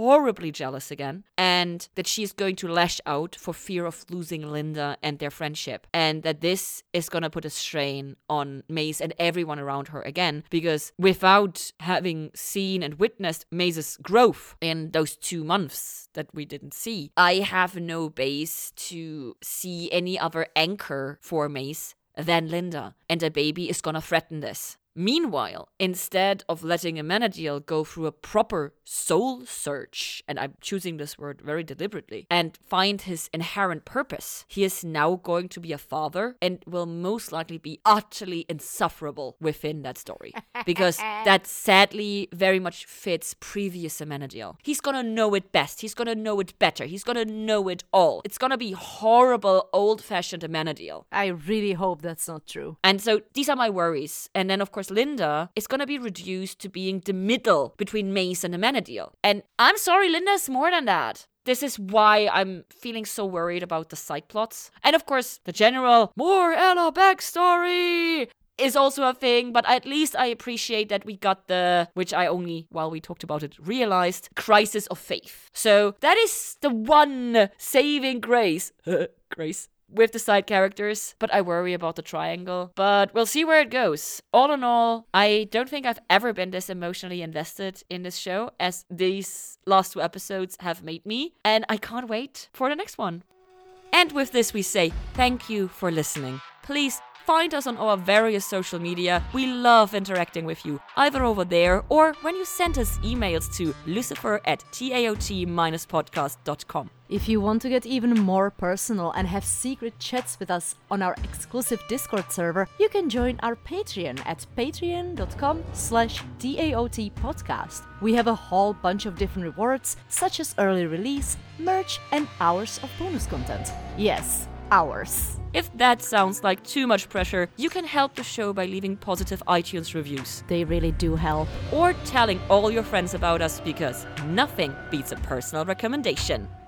horribly jealous again and that she is going to lash out for fear of losing Linda and their friendship. And that this is going to put a strain on Maze and everyone around her again because without having seen and witnessed Maze's growth in those two months that we didn't see, I have no base to see any other anchor for Maze than Linda. And a baby is gonna threaten this. Meanwhile, instead of letting Amenadiel go through a proper soul search, and I'm choosing this word very deliberately, and find his inherent purpose, he is now going to be a father and will most likely be utterly insufferable within that story. Because that sadly very much fits previous Amenadiel. He's gonna know it best, he's gonna know it better, he's gonna know it all. It's gonna be horrible, old fashioned Amenadiel. I really hope that's not true. And so these are my worries. And then, of course, Linda is going to be reduced to being the middle between Maze and Amenadiel. And I'm sorry, Linda's more than that. This is why I'm feeling so worried about the side plots. And of course, the general more Ella backstory is also a thing, but at least I appreciate that we got the, which I only, while we talked about it, realized, crisis of faith. So that is the one saving grace. grace with the side characters, but I worry about the triangle. But we'll see where it goes. All in all, I don't think I've ever been this emotionally invested in this show as these last two episodes have made me, and I can't wait for the next one. And with this, we say thank you for listening. Please find us on our various social media. We love interacting with you, either over there or when you send us emails to lucifer at taot-podcast.com. If you want to get even more personal and have secret chats with us on our exclusive Discord server, you can join our Patreon at patreon.com slash TAOT podcast. We have a whole bunch of different rewards, such as early release, merch, and hours of bonus content. Yes, hours. If that sounds like too much pressure, you can help the show by leaving positive iTunes reviews. They really do help. Or telling all your friends about us because nothing beats a personal recommendation.